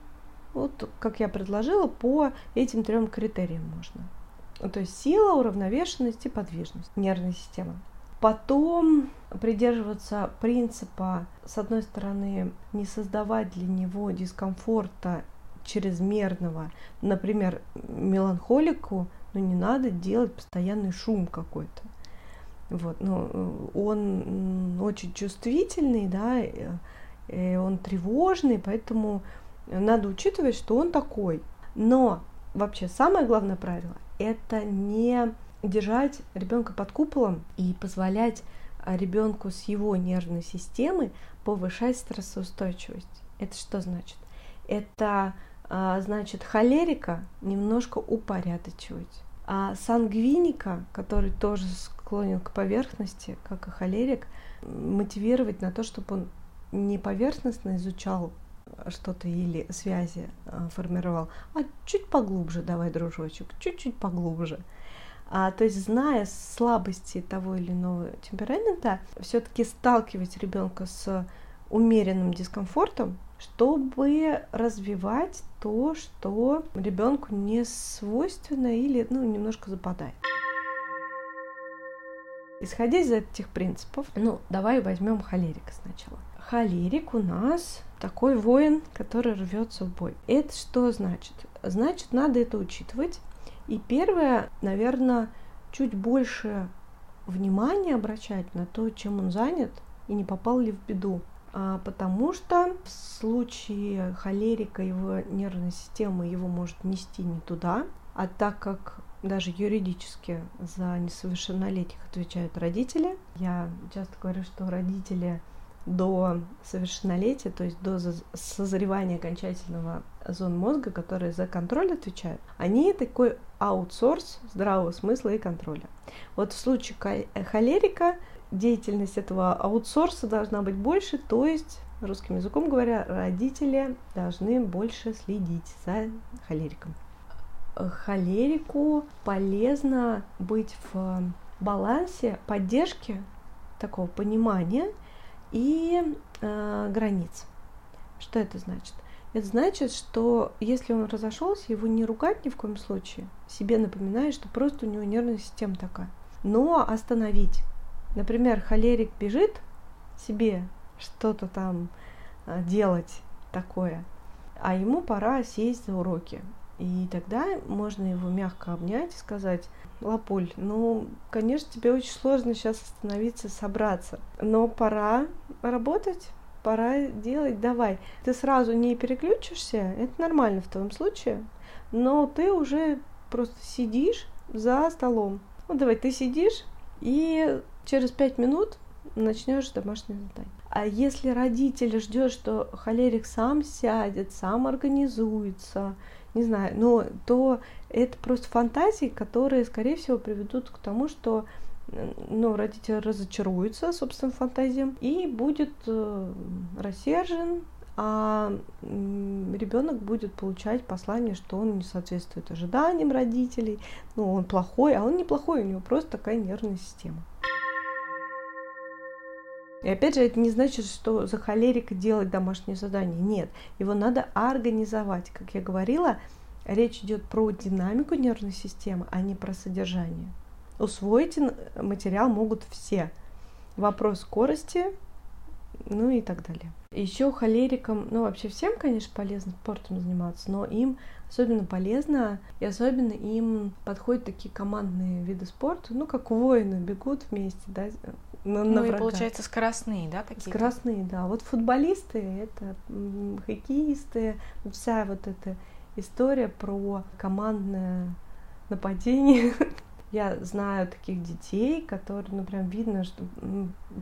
Вот, как я предложила, по этим трем критериям можно. То есть сила, уравновешенность и подвижность нервной системы. Потом придерживаться принципа, с одной стороны, не создавать для него дискомфорта чрезмерного. Например, меланхолику ну, не надо делать постоянный шум какой-то. Вот, ну, он очень чувствительный, да, и он тревожный, поэтому надо учитывать, что он такой. Но вообще самое главное правило – это не держать ребенка под куполом и позволять ребенку с его нервной системой повышать стрессоустойчивость. Это что значит? Это а, значит холерика немножко упорядочивать. А сангвиника, который тоже склонен к поверхности, как и холерик, мотивировать на то, чтобы он не поверхностно изучал что-то или связи а, формировал, а чуть поглубже давай, дружочек, чуть-чуть поглубже. А, то есть, зная слабости того или иного темперамента, все-таки сталкивать ребенка с умеренным дискомфортом чтобы развивать то, что ребенку не свойственно или ну, немножко западает. Исходя из этих принципов, ну, давай возьмем холерика сначала. Холерик у нас такой воин, который рвется в бой. Это что значит? Значит, надо это учитывать. И первое, наверное, чуть больше внимания обращать на то, чем он занят, и не попал ли в беду. А, потому что в случае холерика его нервной системы его может нести не туда, а так как даже юридически за несовершеннолетних отвечают родители. Я часто говорю, что родители до совершеннолетия, то есть до созревания окончательного зон мозга, которые за контроль отвечают, они такой аутсорс здравого смысла и контроля. Вот в случае холерика деятельность этого аутсорса должна быть больше, то есть, русским языком говоря, родители должны больше следить за холериком холерику полезно быть в балансе поддержки, такого понимания и э, границ. Что это значит? Это значит, что если он разошелся, его не ругать ни в коем случае. Себе напоминает, что просто у него нервная система такая. Но остановить. Например, холерик бежит себе что-то там э, делать такое, а ему пора сесть за уроки. И тогда можно его мягко обнять и сказать, Лапуль, ну, конечно, тебе очень сложно сейчас остановиться, собраться, но пора работать, пора делать, давай. Ты сразу не переключишься, это нормально в твоем случае, но ты уже просто сидишь за столом. Ну, давай, ты сидишь, и через пять минут начнешь домашнее задание. А если родитель ждет, что холерик сам сядет, сам организуется, не знаю, но то это просто фантазии, которые, скорее всего, приведут к тому, что ну, родитель разочаруется собственным фантазиям и будет э, рассержен, а ребенок будет получать послание, что он не соответствует ожиданиям родителей, ну, он плохой, а он не плохой, у него просто такая нервная система. И опять же, это не значит, что за холерика делать домашнее задание. Нет, его надо организовать. Как я говорила, речь идет про динамику нервной системы, а не про содержание. Усвоить материал могут все. Вопрос скорости, ну и так далее. Еще холерикам, ну вообще всем, конечно, полезно спортом заниматься, но им особенно полезно, и особенно им подходят такие командные виды спорта, ну как воины бегут вместе, да, на, ну на и получается скоростные, да, какие-то? Скоростные, да. Вот футболисты, это хоккеисты, вся вот эта история про командное нападение. Я знаю таких детей, которые, ну, прям видно, что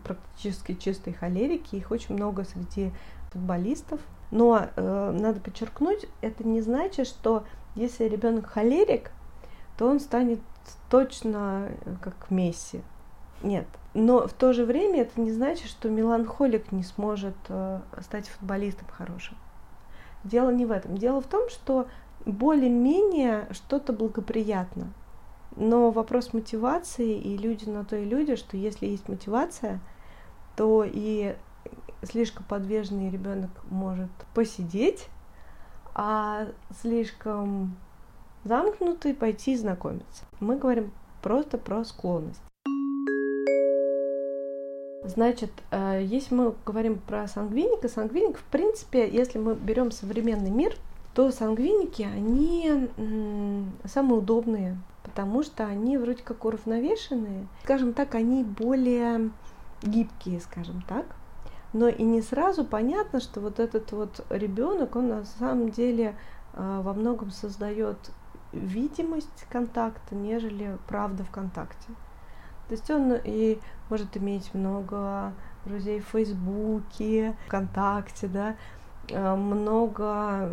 практически чистые холерики, их очень много среди футболистов. Но э, надо подчеркнуть, это не значит, что если ребенок холерик, то он станет точно э, как Месси. Нет. Но в то же время это не значит, что меланхолик не сможет э, стать футболистом хорошим. Дело не в этом. Дело в том, что более-менее что-то благоприятно. Но вопрос мотивации, и люди на то и люди, что если есть мотивация, то и слишком подвижный ребенок может посидеть, а слишком замкнутый пойти знакомиться. Мы говорим просто про склонность. Значит, э, если мы говорим про сангвиника, сангвиник, в принципе, если мы берем современный мир, то сангвиники, они самые удобные, потому что они вроде как уравновешенные. Скажем так, они более гибкие, скажем так. Но и не сразу понятно, что вот этот вот ребенок, он на самом деле э, во многом создает видимость контакта, нежели правда в контакте. То есть он и может иметь много друзей в Фейсбуке, ВКонтакте, да, э, много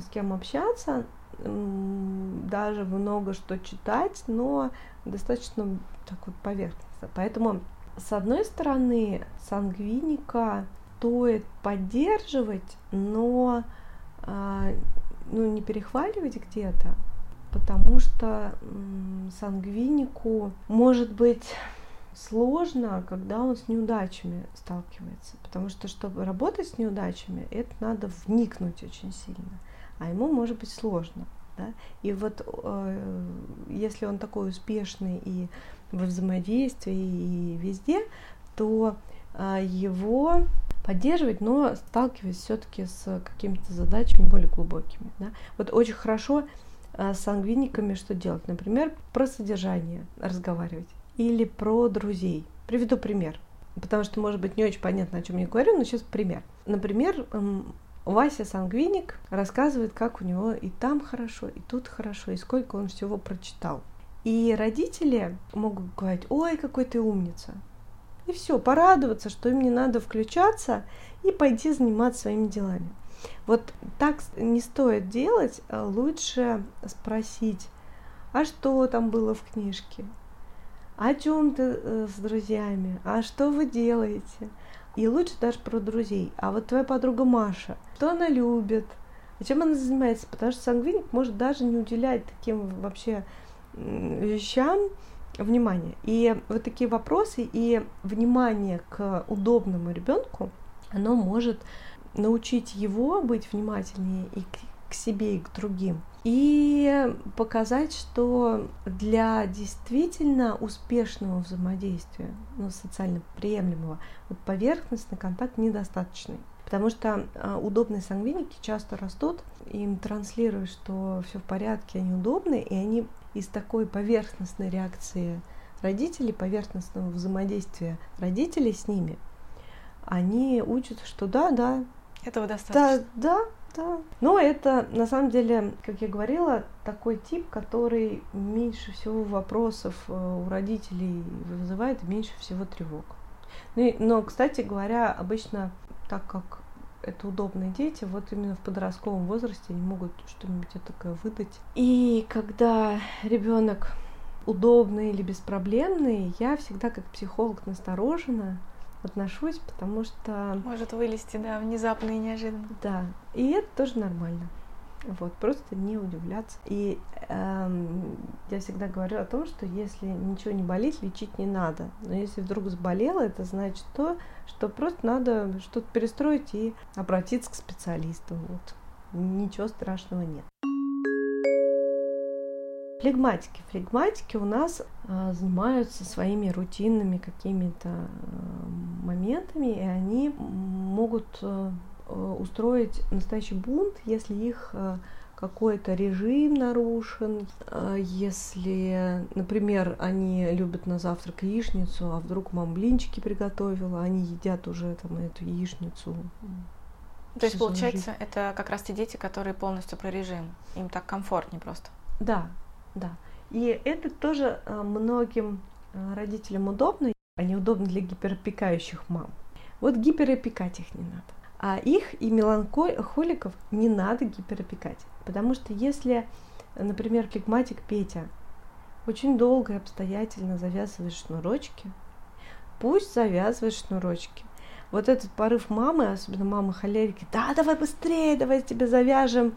с кем общаться, даже много что читать, но достаточно так вот поверхностно. Поэтому, с одной стороны, сангвиника стоит поддерживать, но а, ну, не перехваливать где-то, потому что сангвинику может быть сложно, когда он с неудачами сталкивается, потому что, чтобы работать с неудачами, это надо вникнуть очень сильно, а ему может быть сложно. Да? И вот э, если он такой успешный и во взаимодействии, и везде, то э, его поддерживать, но сталкиваясь все-таки с какими-то задачами более глубокими. Да? Вот очень хорошо э, с сангвиниками что делать? Например, про содержание разговаривать или про друзей. Приведу пример, потому что, может быть, не очень понятно, о чем я говорю, но сейчас пример. Например, Вася Сангвиник рассказывает, как у него и там хорошо, и тут хорошо, и сколько он всего прочитал. И родители могут говорить, ой, какой ты умница. И все, порадоваться, что им не надо включаться и пойти заниматься своими делами. Вот так не стоит делать, а лучше спросить, а что там было в книжке, о чем ты э, с друзьями, а что вы делаете, и лучше даже про друзей. А вот твоя подруга Маша, что она любит, а чем она занимается? Потому что сангвиник может даже не уделять таким вообще вещам внимания. И вот такие вопросы и внимание к удобному ребенку, оно может научить его быть внимательнее и к себе и к другим. И показать, что для действительно успешного взаимодействия, ну, социально приемлемого, вот поверхностный контакт недостаточный. Потому что а, удобные сангвиники часто растут, им транслируют, что все в порядке, они удобные, и они из такой поверхностной реакции родителей, поверхностного взаимодействия родителей с ними, они учатся, что да, да. Этого достаточно. Да, да, да. Но это, на самом деле, как я говорила, такой тип, который меньше всего вопросов э, у родителей вызывает, меньше всего тревог. Ну, но, кстати говоря, обычно, так как это удобные дети, вот именно в подростковом возрасте они могут что-нибудь такое выдать. И когда ребенок удобный или беспроблемный, я всегда как психолог насторожена, отношусь, потому что... Может вылезти, да, внезапно и неожиданно. Да, и это тоже нормально. Вот, просто не удивляться. И эм, я всегда говорю о том, что если ничего не болит, лечить не надо. Но если вдруг заболело, это значит то, что просто надо что-то перестроить и обратиться к специалисту. Вот. Ничего страшного нет. Флегматики. Флегматики у нас э, занимаются своими рутинными какими-то э, моментами, и они могут э, устроить настоящий бунт, если их э, какой-то режим нарушен, э, если, например, они любят на завтрак яичницу, а вдруг мама блинчики приготовила, они едят уже там эту яичницу. То есть, получается, жизнь. это как раз те дети, которые полностью про режим. Им так комфортнее просто. Да, да. И это тоже э, многим э, родителям удобно, они удобны для гиперопекающих мам. Вот гиперопекать их не надо. А их и меланхоликов не надо гиперопекать. Потому что если, например, флегматик Петя очень долго и обстоятельно завязывает шнурочки, пусть завязывает шнурочки. Вот этот порыв мамы, особенно мамы холерики, да, давай быстрее, давай тебе завяжем,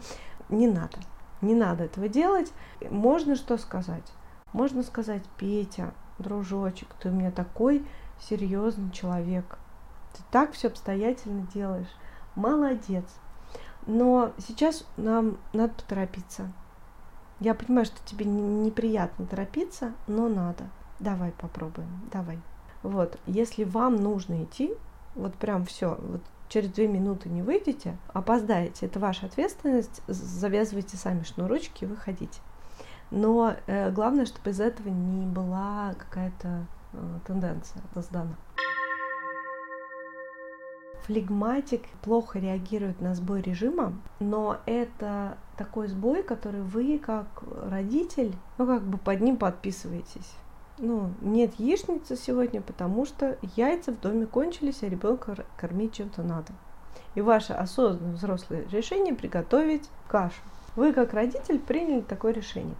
не надо. Не надо этого делать. Можно что сказать? Можно сказать, Петя, дружочек, ты у меня такой серьезный человек. Ты так все обстоятельно делаешь. Молодец. Но сейчас нам надо поторопиться. Я понимаю, что тебе неприятно торопиться, но надо. Давай попробуем, давай. Вот, если вам нужно идти, вот прям все, вот через две минуты не выйдете, опоздаете, это ваша ответственность, завязывайте сами шнурочки и выходите. Но э, главное, чтобы из этого не была какая-то э, тенденция создана. Флегматик плохо реагирует на сбой режима, но это такой сбой, который вы как родитель, ну как бы под ним подписываетесь ну, нет яичницы сегодня, потому что яйца в доме кончились, а ребенка кормить чем-то надо. И ваше осознанное взрослое решение приготовить кашу. Вы как родитель приняли такое решение.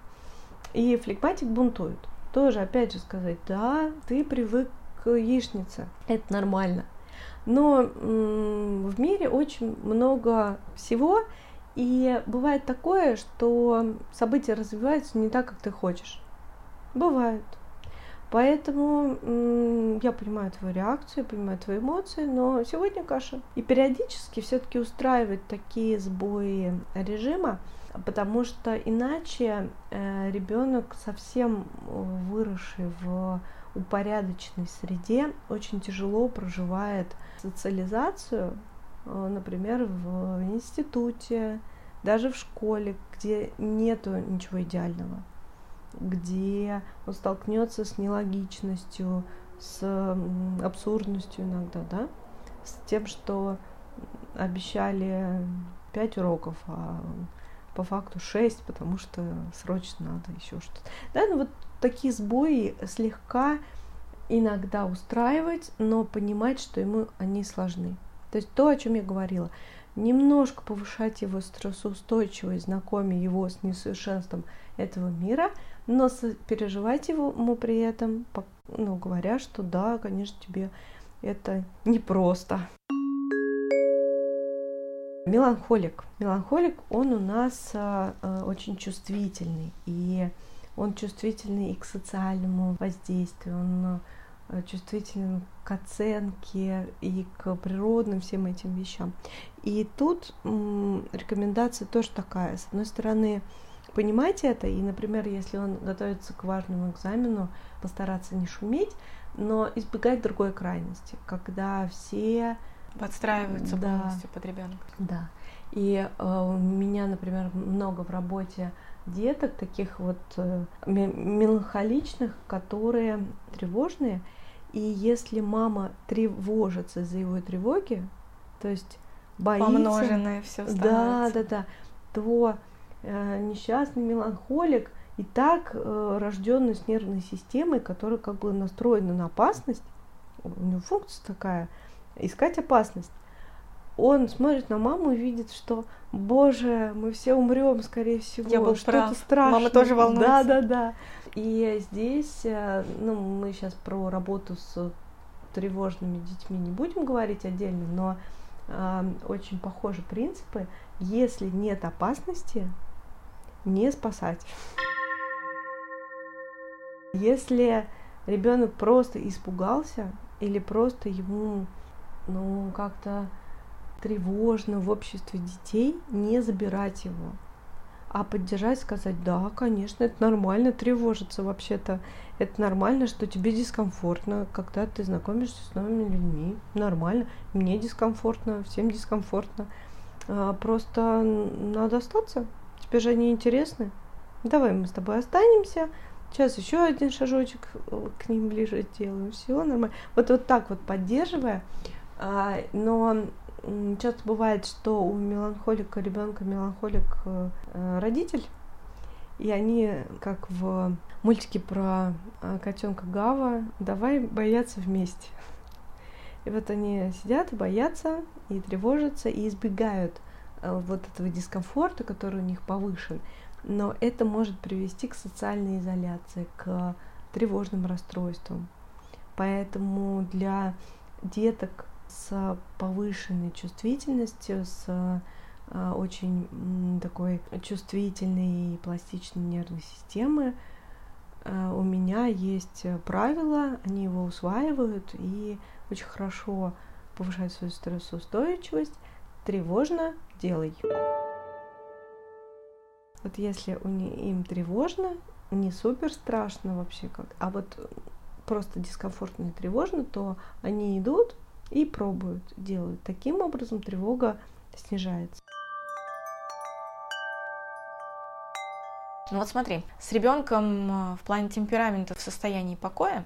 И флегматик бунтует. Тоже, опять же, сказать, да, ты привык к яичнице, это нормально. Но в мире очень много всего, и бывает такое, что события развиваются не так, как ты хочешь. Бывает. Поэтому я понимаю твою реакцию, понимаю твои эмоции, но сегодня каша. И периодически все-таки устраивать такие сбои режима, потому что иначе э, ребенок совсем выросший в упорядоченной среде очень тяжело проживает социализацию, э, например, в институте, даже в школе, где нету ничего идеального где он столкнется с нелогичностью, с абсурдностью иногда, да, с тем, что обещали пять уроков, а по факту шесть, потому что срочно надо еще что-то. Да, ну вот такие сбои слегка иногда устраивать, но понимать, что ему они сложны. То есть то, о чем я говорила, немножко повышать его стрессоустойчивость, знакомя его с несовершенством этого мира, но переживать его ему при этом, ну, говоря, что да, конечно, тебе это непросто. Меланхолик. Меланхолик, он у нас э, очень чувствительный, и он чувствительный и к социальному воздействию, он э, чувствителен к оценке и к природным всем этим вещам. И тут м, рекомендация тоже такая. С одной стороны, понимать это, и, например, если он готовится к важному экзамену, постараться не шуметь, но избегать другой крайности, когда все подстраиваются да, полностью под ребенка. Да. И э, у меня, например, много в работе деток таких вот э, меланхоличных, которые тревожные, и если мама тревожится из-за его тревоги, то есть боится, помноженное все да, да, да, то Э, несчастный меланхолик и так э, рожденный с нервной системой, которая как бы настроена на опасность, у него функция такая, искать опасность. Он смотрит на маму и видит, что, боже, мы все умрем, скорее всего. Я был что-то страшное. Мама тоже волнуется. Да, да, да. И здесь, э, ну, мы сейчас про работу с тревожными детьми не будем говорить отдельно, но э, очень похожи принципы. Если нет опасности, не спасать. Если ребенок просто испугался или просто ему ну как-то тревожно в обществе детей, не забирать его, а поддержать, сказать, да, конечно, это нормально тревожиться вообще-то. Это нормально, что тебе дискомфортно, когда ты знакомишься с новыми людьми. Нормально. Мне дискомфортно, всем дискомфортно. А, просто надо остаться, Тебе же они интересны. Давай мы с тобой останемся. Сейчас еще один шажочек э, к ним ближе делаем. Все нормально. Вот, вот так вот поддерживая. А, но часто бывает, что у меланхолика ребенка меланхолик э, родитель. И они, как в мультике про э, котенка Гава, давай бояться вместе. И вот они сидят и боятся, и тревожатся, и избегают Э, вот этого дискомфорта, который у них повышен, но это может привести к социальной изоляции, к тревожным расстройствам. Поэтому для деток с повышенной чувствительностью, с э, очень такой чувствительной и пластичной нервной системы, э, у меня есть правила, они его усваивают и очень хорошо повышают свою стрессоустойчивость. Тревожно делай. Вот если у них, им тревожно, не супер страшно вообще как, а вот просто дискомфортно и тревожно, то они идут и пробуют, делают. Таким образом тревога снижается. Ну вот смотри, с ребенком э, в плане темперамента в состоянии покоя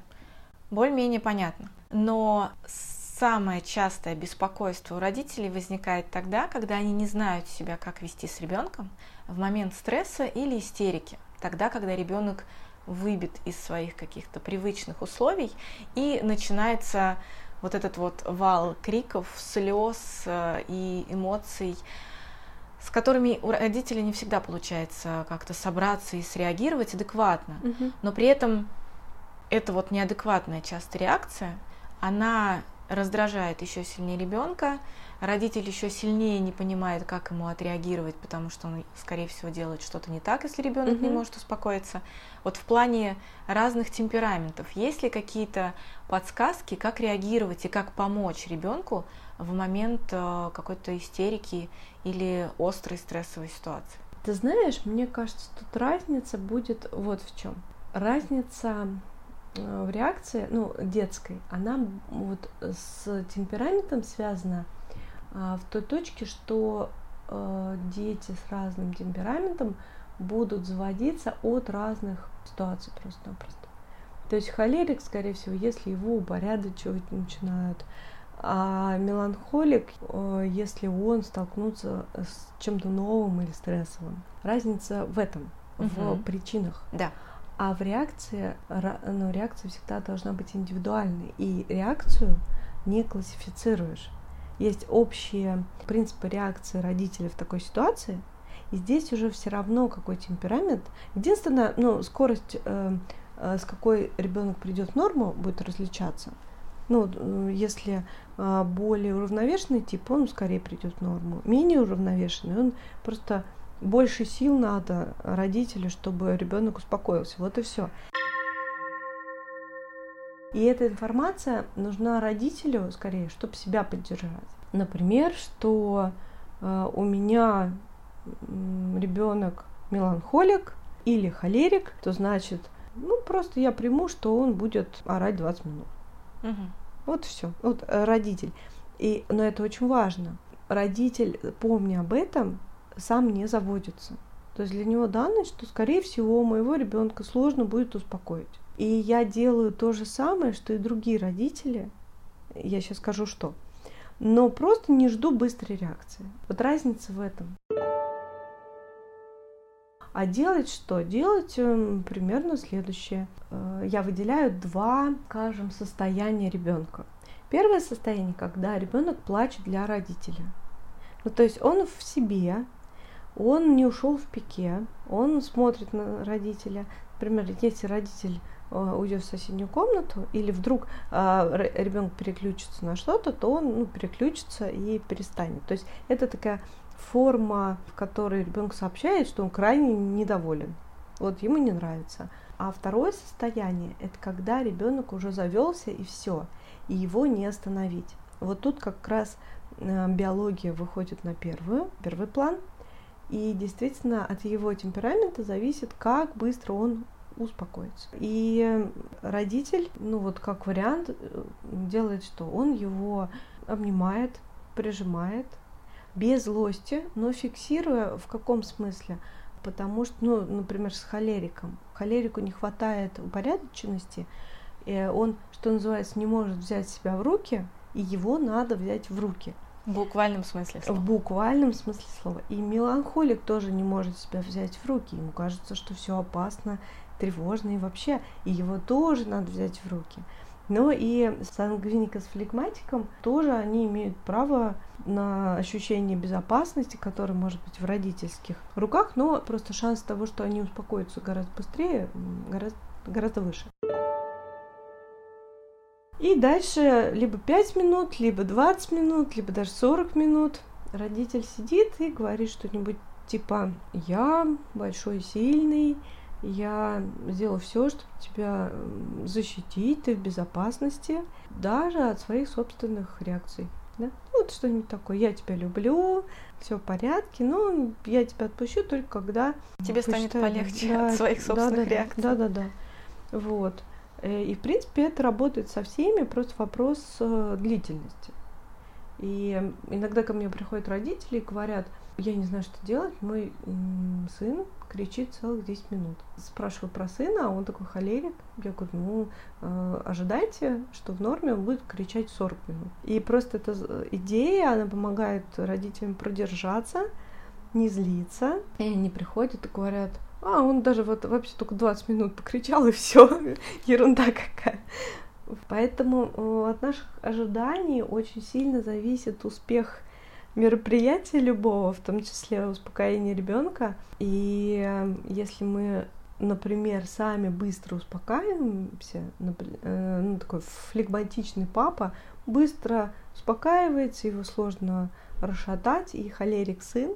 более-менее понятно. Но самое частое беспокойство у родителей возникает тогда, когда они не знают себя, как вести с ребенком в момент стресса или истерики, тогда, когда ребенок выбит из своих каких-то привычных условий и начинается вот этот вот вал криков, слез э, и эмоций, с которыми у родителей не всегда получается как-то собраться и среагировать адекватно, угу. но при этом эта вот неадекватная часто реакция, она раздражает еще сильнее ребенка, родитель еще сильнее не понимает, как ему отреагировать, потому что он, скорее всего, делает что-то не так, если ребенок угу. не может успокоиться. Вот в плане разных темпераментов, есть ли какие-то подсказки, как реагировать и как помочь ребенку в момент э, какой-то истерики или острой стрессовой ситуации? Ты знаешь, мне кажется, тут разница будет вот в чем. Разница э, в реакции, ну, детской, она вот с темпераментом связана в той точке, что э, дети с разным темпераментом будут заводиться от разных ситуаций просто-напросто. То есть холерик, скорее всего, если его упорядочивать начинают, а меланхолик, э, если он столкнется с чем-то новым или стрессовым. Разница в этом, угу. в причинах. Да. А в реакции, ну, реакция всегда должна быть индивидуальной. И реакцию не классифицируешь есть общие принципы реакции родителей в такой ситуации, и здесь уже все равно какой темперамент. Единственное, ну, скорость, э, э, с какой ребенок придет в норму, будет различаться. Ну, если э, более уравновешенный тип, он скорее придет в норму. Менее уравновешенный, он просто больше сил надо родителю, чтобы ребенок успокоился. Вот и все. И эта информация нужна родителю скорее, чтобы себя поддержать. Например, что э, у меня ребенок меланхолик или холерик, то значит, ну просто я приму, что он будет орать 20 минут. Угу. Вот все. Вот э, родитель. И, но это очень важно. Родитель, помня об этом, сам не заводится. То есть для него данность, что, скорее всего, моего ребенка сложно будет успокоить. И я делаю то же самое, что и другие родители. Я сейчас скажу, что. Но просто не жду быстрой реакции. Вот разница в этом. А делать что? Делать э, примерно следующее. Э, я выделяю два, скажем, состояния ребенка. Первое состояние, когда ребенок плачет для родителя. Ну, то есть он в себе, он не ушел в пике, он смотрит на родителя. Например, если родитель уйдет в соседнюю комнату, или вдруг э, ребенок переключится на что-то, то он ну, переключится и перестанет. То есть это такая форма, в которой ребенок сообщает, что он крайне недоволен. Вот ему не нравится. А второе состояние это когда ребенок уже завелся и все, и его не остановить. Вот тут как раз э, биология выходит на первую, первый план, и действительно от его темперамента зависит, как быстро он успокоиться. И родитель, ну вот как вариант, э, делает что? Он его обнимает, прижимает, без злости, но фиксируя в каком смысле? Потому что, ну, например, с холериком. Холерику не хватает упорядоченности, и он, что называется, не может взять себя в руки, и его надо взять в руки. В буквальном смысле слова. В буквальном смысле слова. И меланхолик тоже не может себя взять в руки. Ему кажется, что все опасно, тревожный вообще, и его тоже надо взять в руки. Но и сангвиника с флегматиком тоже они имеют право на ощущение безопасности, которое может быть в родительских руках, но просто шанс того, что они успокоятся гораздо быстрее, гораздо, гораздо выше. И дальше либо 5 минут, либо 20 минут, либо даже 40 минут родитель сидит и говорит что-нибудь типа «Я большой, сильный, я сделал все, чтобы тебя защитить, ты в безопасности, даже от своих собственных реакций. Да? Ну, вот что-нибудь такое. Я тебя люблю, все в порядке, но я тебя отпущу только когда тебе станет полегче да, от своих собственных да, реакций. Да, да, да. Вот. Э, и в принципе это работает со всеми, просто вопрос э, длительности. И иногда ко мне приходят родители и говорят, я не знаю, что делать, мой сын кричит целых 10 минут. Спрашиваю про сына, а он такой холерик. Я говорю, ну, э, ожидайте, что в норме он будет кричать 40 минут. И просто эта идея, она помогает родителям продержаться, не злиться. И они приходят и говорят, а, он даже вот вообще только 20 минут покричал, и все, ерунда какая. Поэтому э, от наших ожиданий очень сильно зависит успех мероприятия любого, в том числе успокоение ребенка. И э, если мы например, сами быстро успокаиваемся, э, ну, такой флегматичный папа быстро успокаивается, его сложно расшатать, и холерик сын,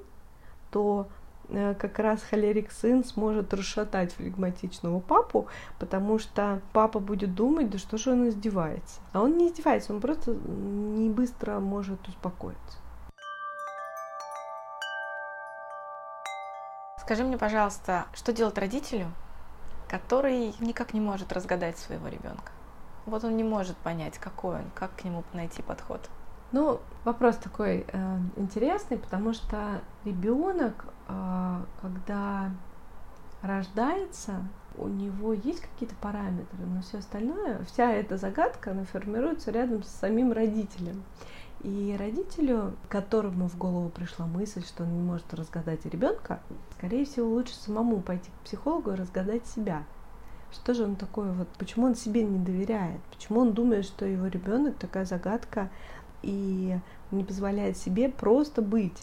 то Э, как раз холерик сын сможет расшатать флегматичного папу, потому что папа будет думать, да что же он издевается. А он не издевается, он просто не быстро может успокоиться. Скажи мне, пожалуйста, что делать родителю, который никак не может разгадать своего ребенка? Вот он не может понять, какой он, как к нему найти подход. Ну, вопрос такой э, интересный, потому что ребенок, э, когда рождается, у него есть какие-то параметры, но все остальное, вся эта загадка, она формируется рядом с самим родителем. И родителю, которому в голову пришла мысль, что он не может разгадать ребенка, скорее всего, лучше самому пойти к психологу и разгадать себя. Что же он такое, вот почему он себе не доверяет, почему он думает, что его ребенок такая загадка, и не позволяет себе просто быть,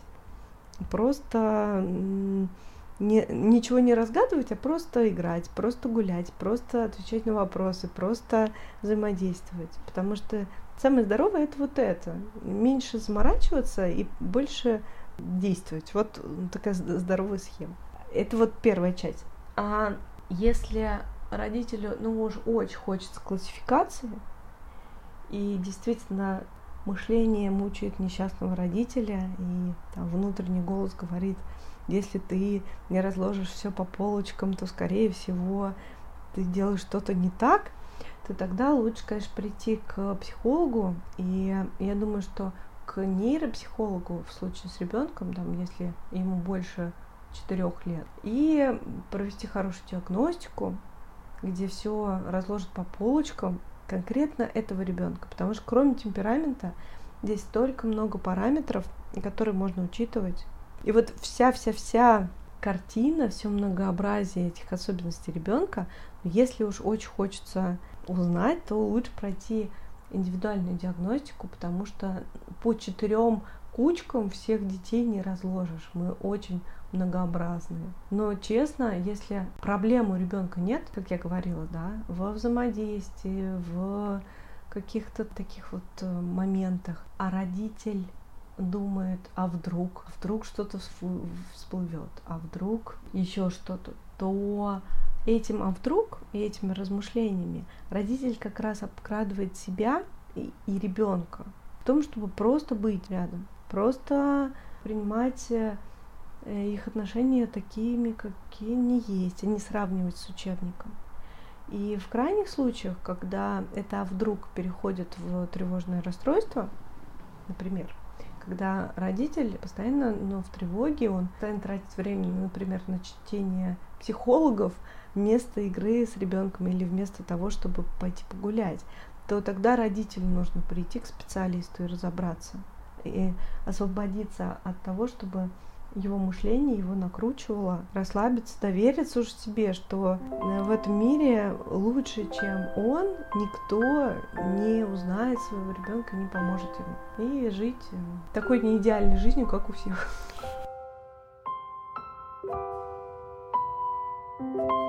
просто не, ничего не разгадывать, а просто играть, просто гулять, просто отвечать на вопросы, просто взаимодействовать. Потому что самое здоровое это вот это. Меньше заморачиваться и больше действовать. Вот такая здоровая схема. Это вот первая часть. А если родителю, ну, уж очень хочется классификации, и действительно мышление мучает несчастного родителя, и там внутренний голос говорит, если ты не разложишь все по полочкам, то, скорее всего, ты делаешь что-то не так, то тогда лучше, конечно, прийти к психологу. И я думаю, что к нейропсихологу в случае с ребенком, там, если ему больше четырех лет, и провести хорошую диагностику, где все разложат по полочкам, конкретно этого ребенка, потому что кроме темперамента здесь столько много параметров, которые можно учитывать. И вот вся-вся-вся картина, все многообразие этих особенностей ребенка, если уж очень хочется узнать, то лучше пройти индивидуальную диагностику, потому что по четырем кучкам всех детей не разложишь. Мы очень многообразные. Но честно, если проблем у ребенка нет, как я говорила, да, во взаимодействии, в каких-то таких вот э, моментах, а родитель думает, а вдруг, вдруг что-то всплывет, а вдруг еще что-то, то этим а вдруг и этими размышлениями родитель как раз обкрадывает себя и, и ребенка в том, чтобы просто быть рядом, просто принимать э, их отношения такими, какие они есть, а не сравнивать с учебником. И в крайних случаях, когда это вдруг переходит в тревожное расстройство, например, когда родитель постоянно ну, в тревоге, он постоянно тратит время, например, на чтение психологов вместо игры с ребенком или вместо того, чтобы пойти погулять, то тогда родителю нужно прийти к специалисту и разобраться, и освободиться от того, чтобы его мышление его накручивало, расслабиться, довериться уже себе, что э, в этом мире лучше, чем он, никто не узнает своего ребенка, не поможет ему. И жить э, такой не идеальной жизнью, как у всех. thank you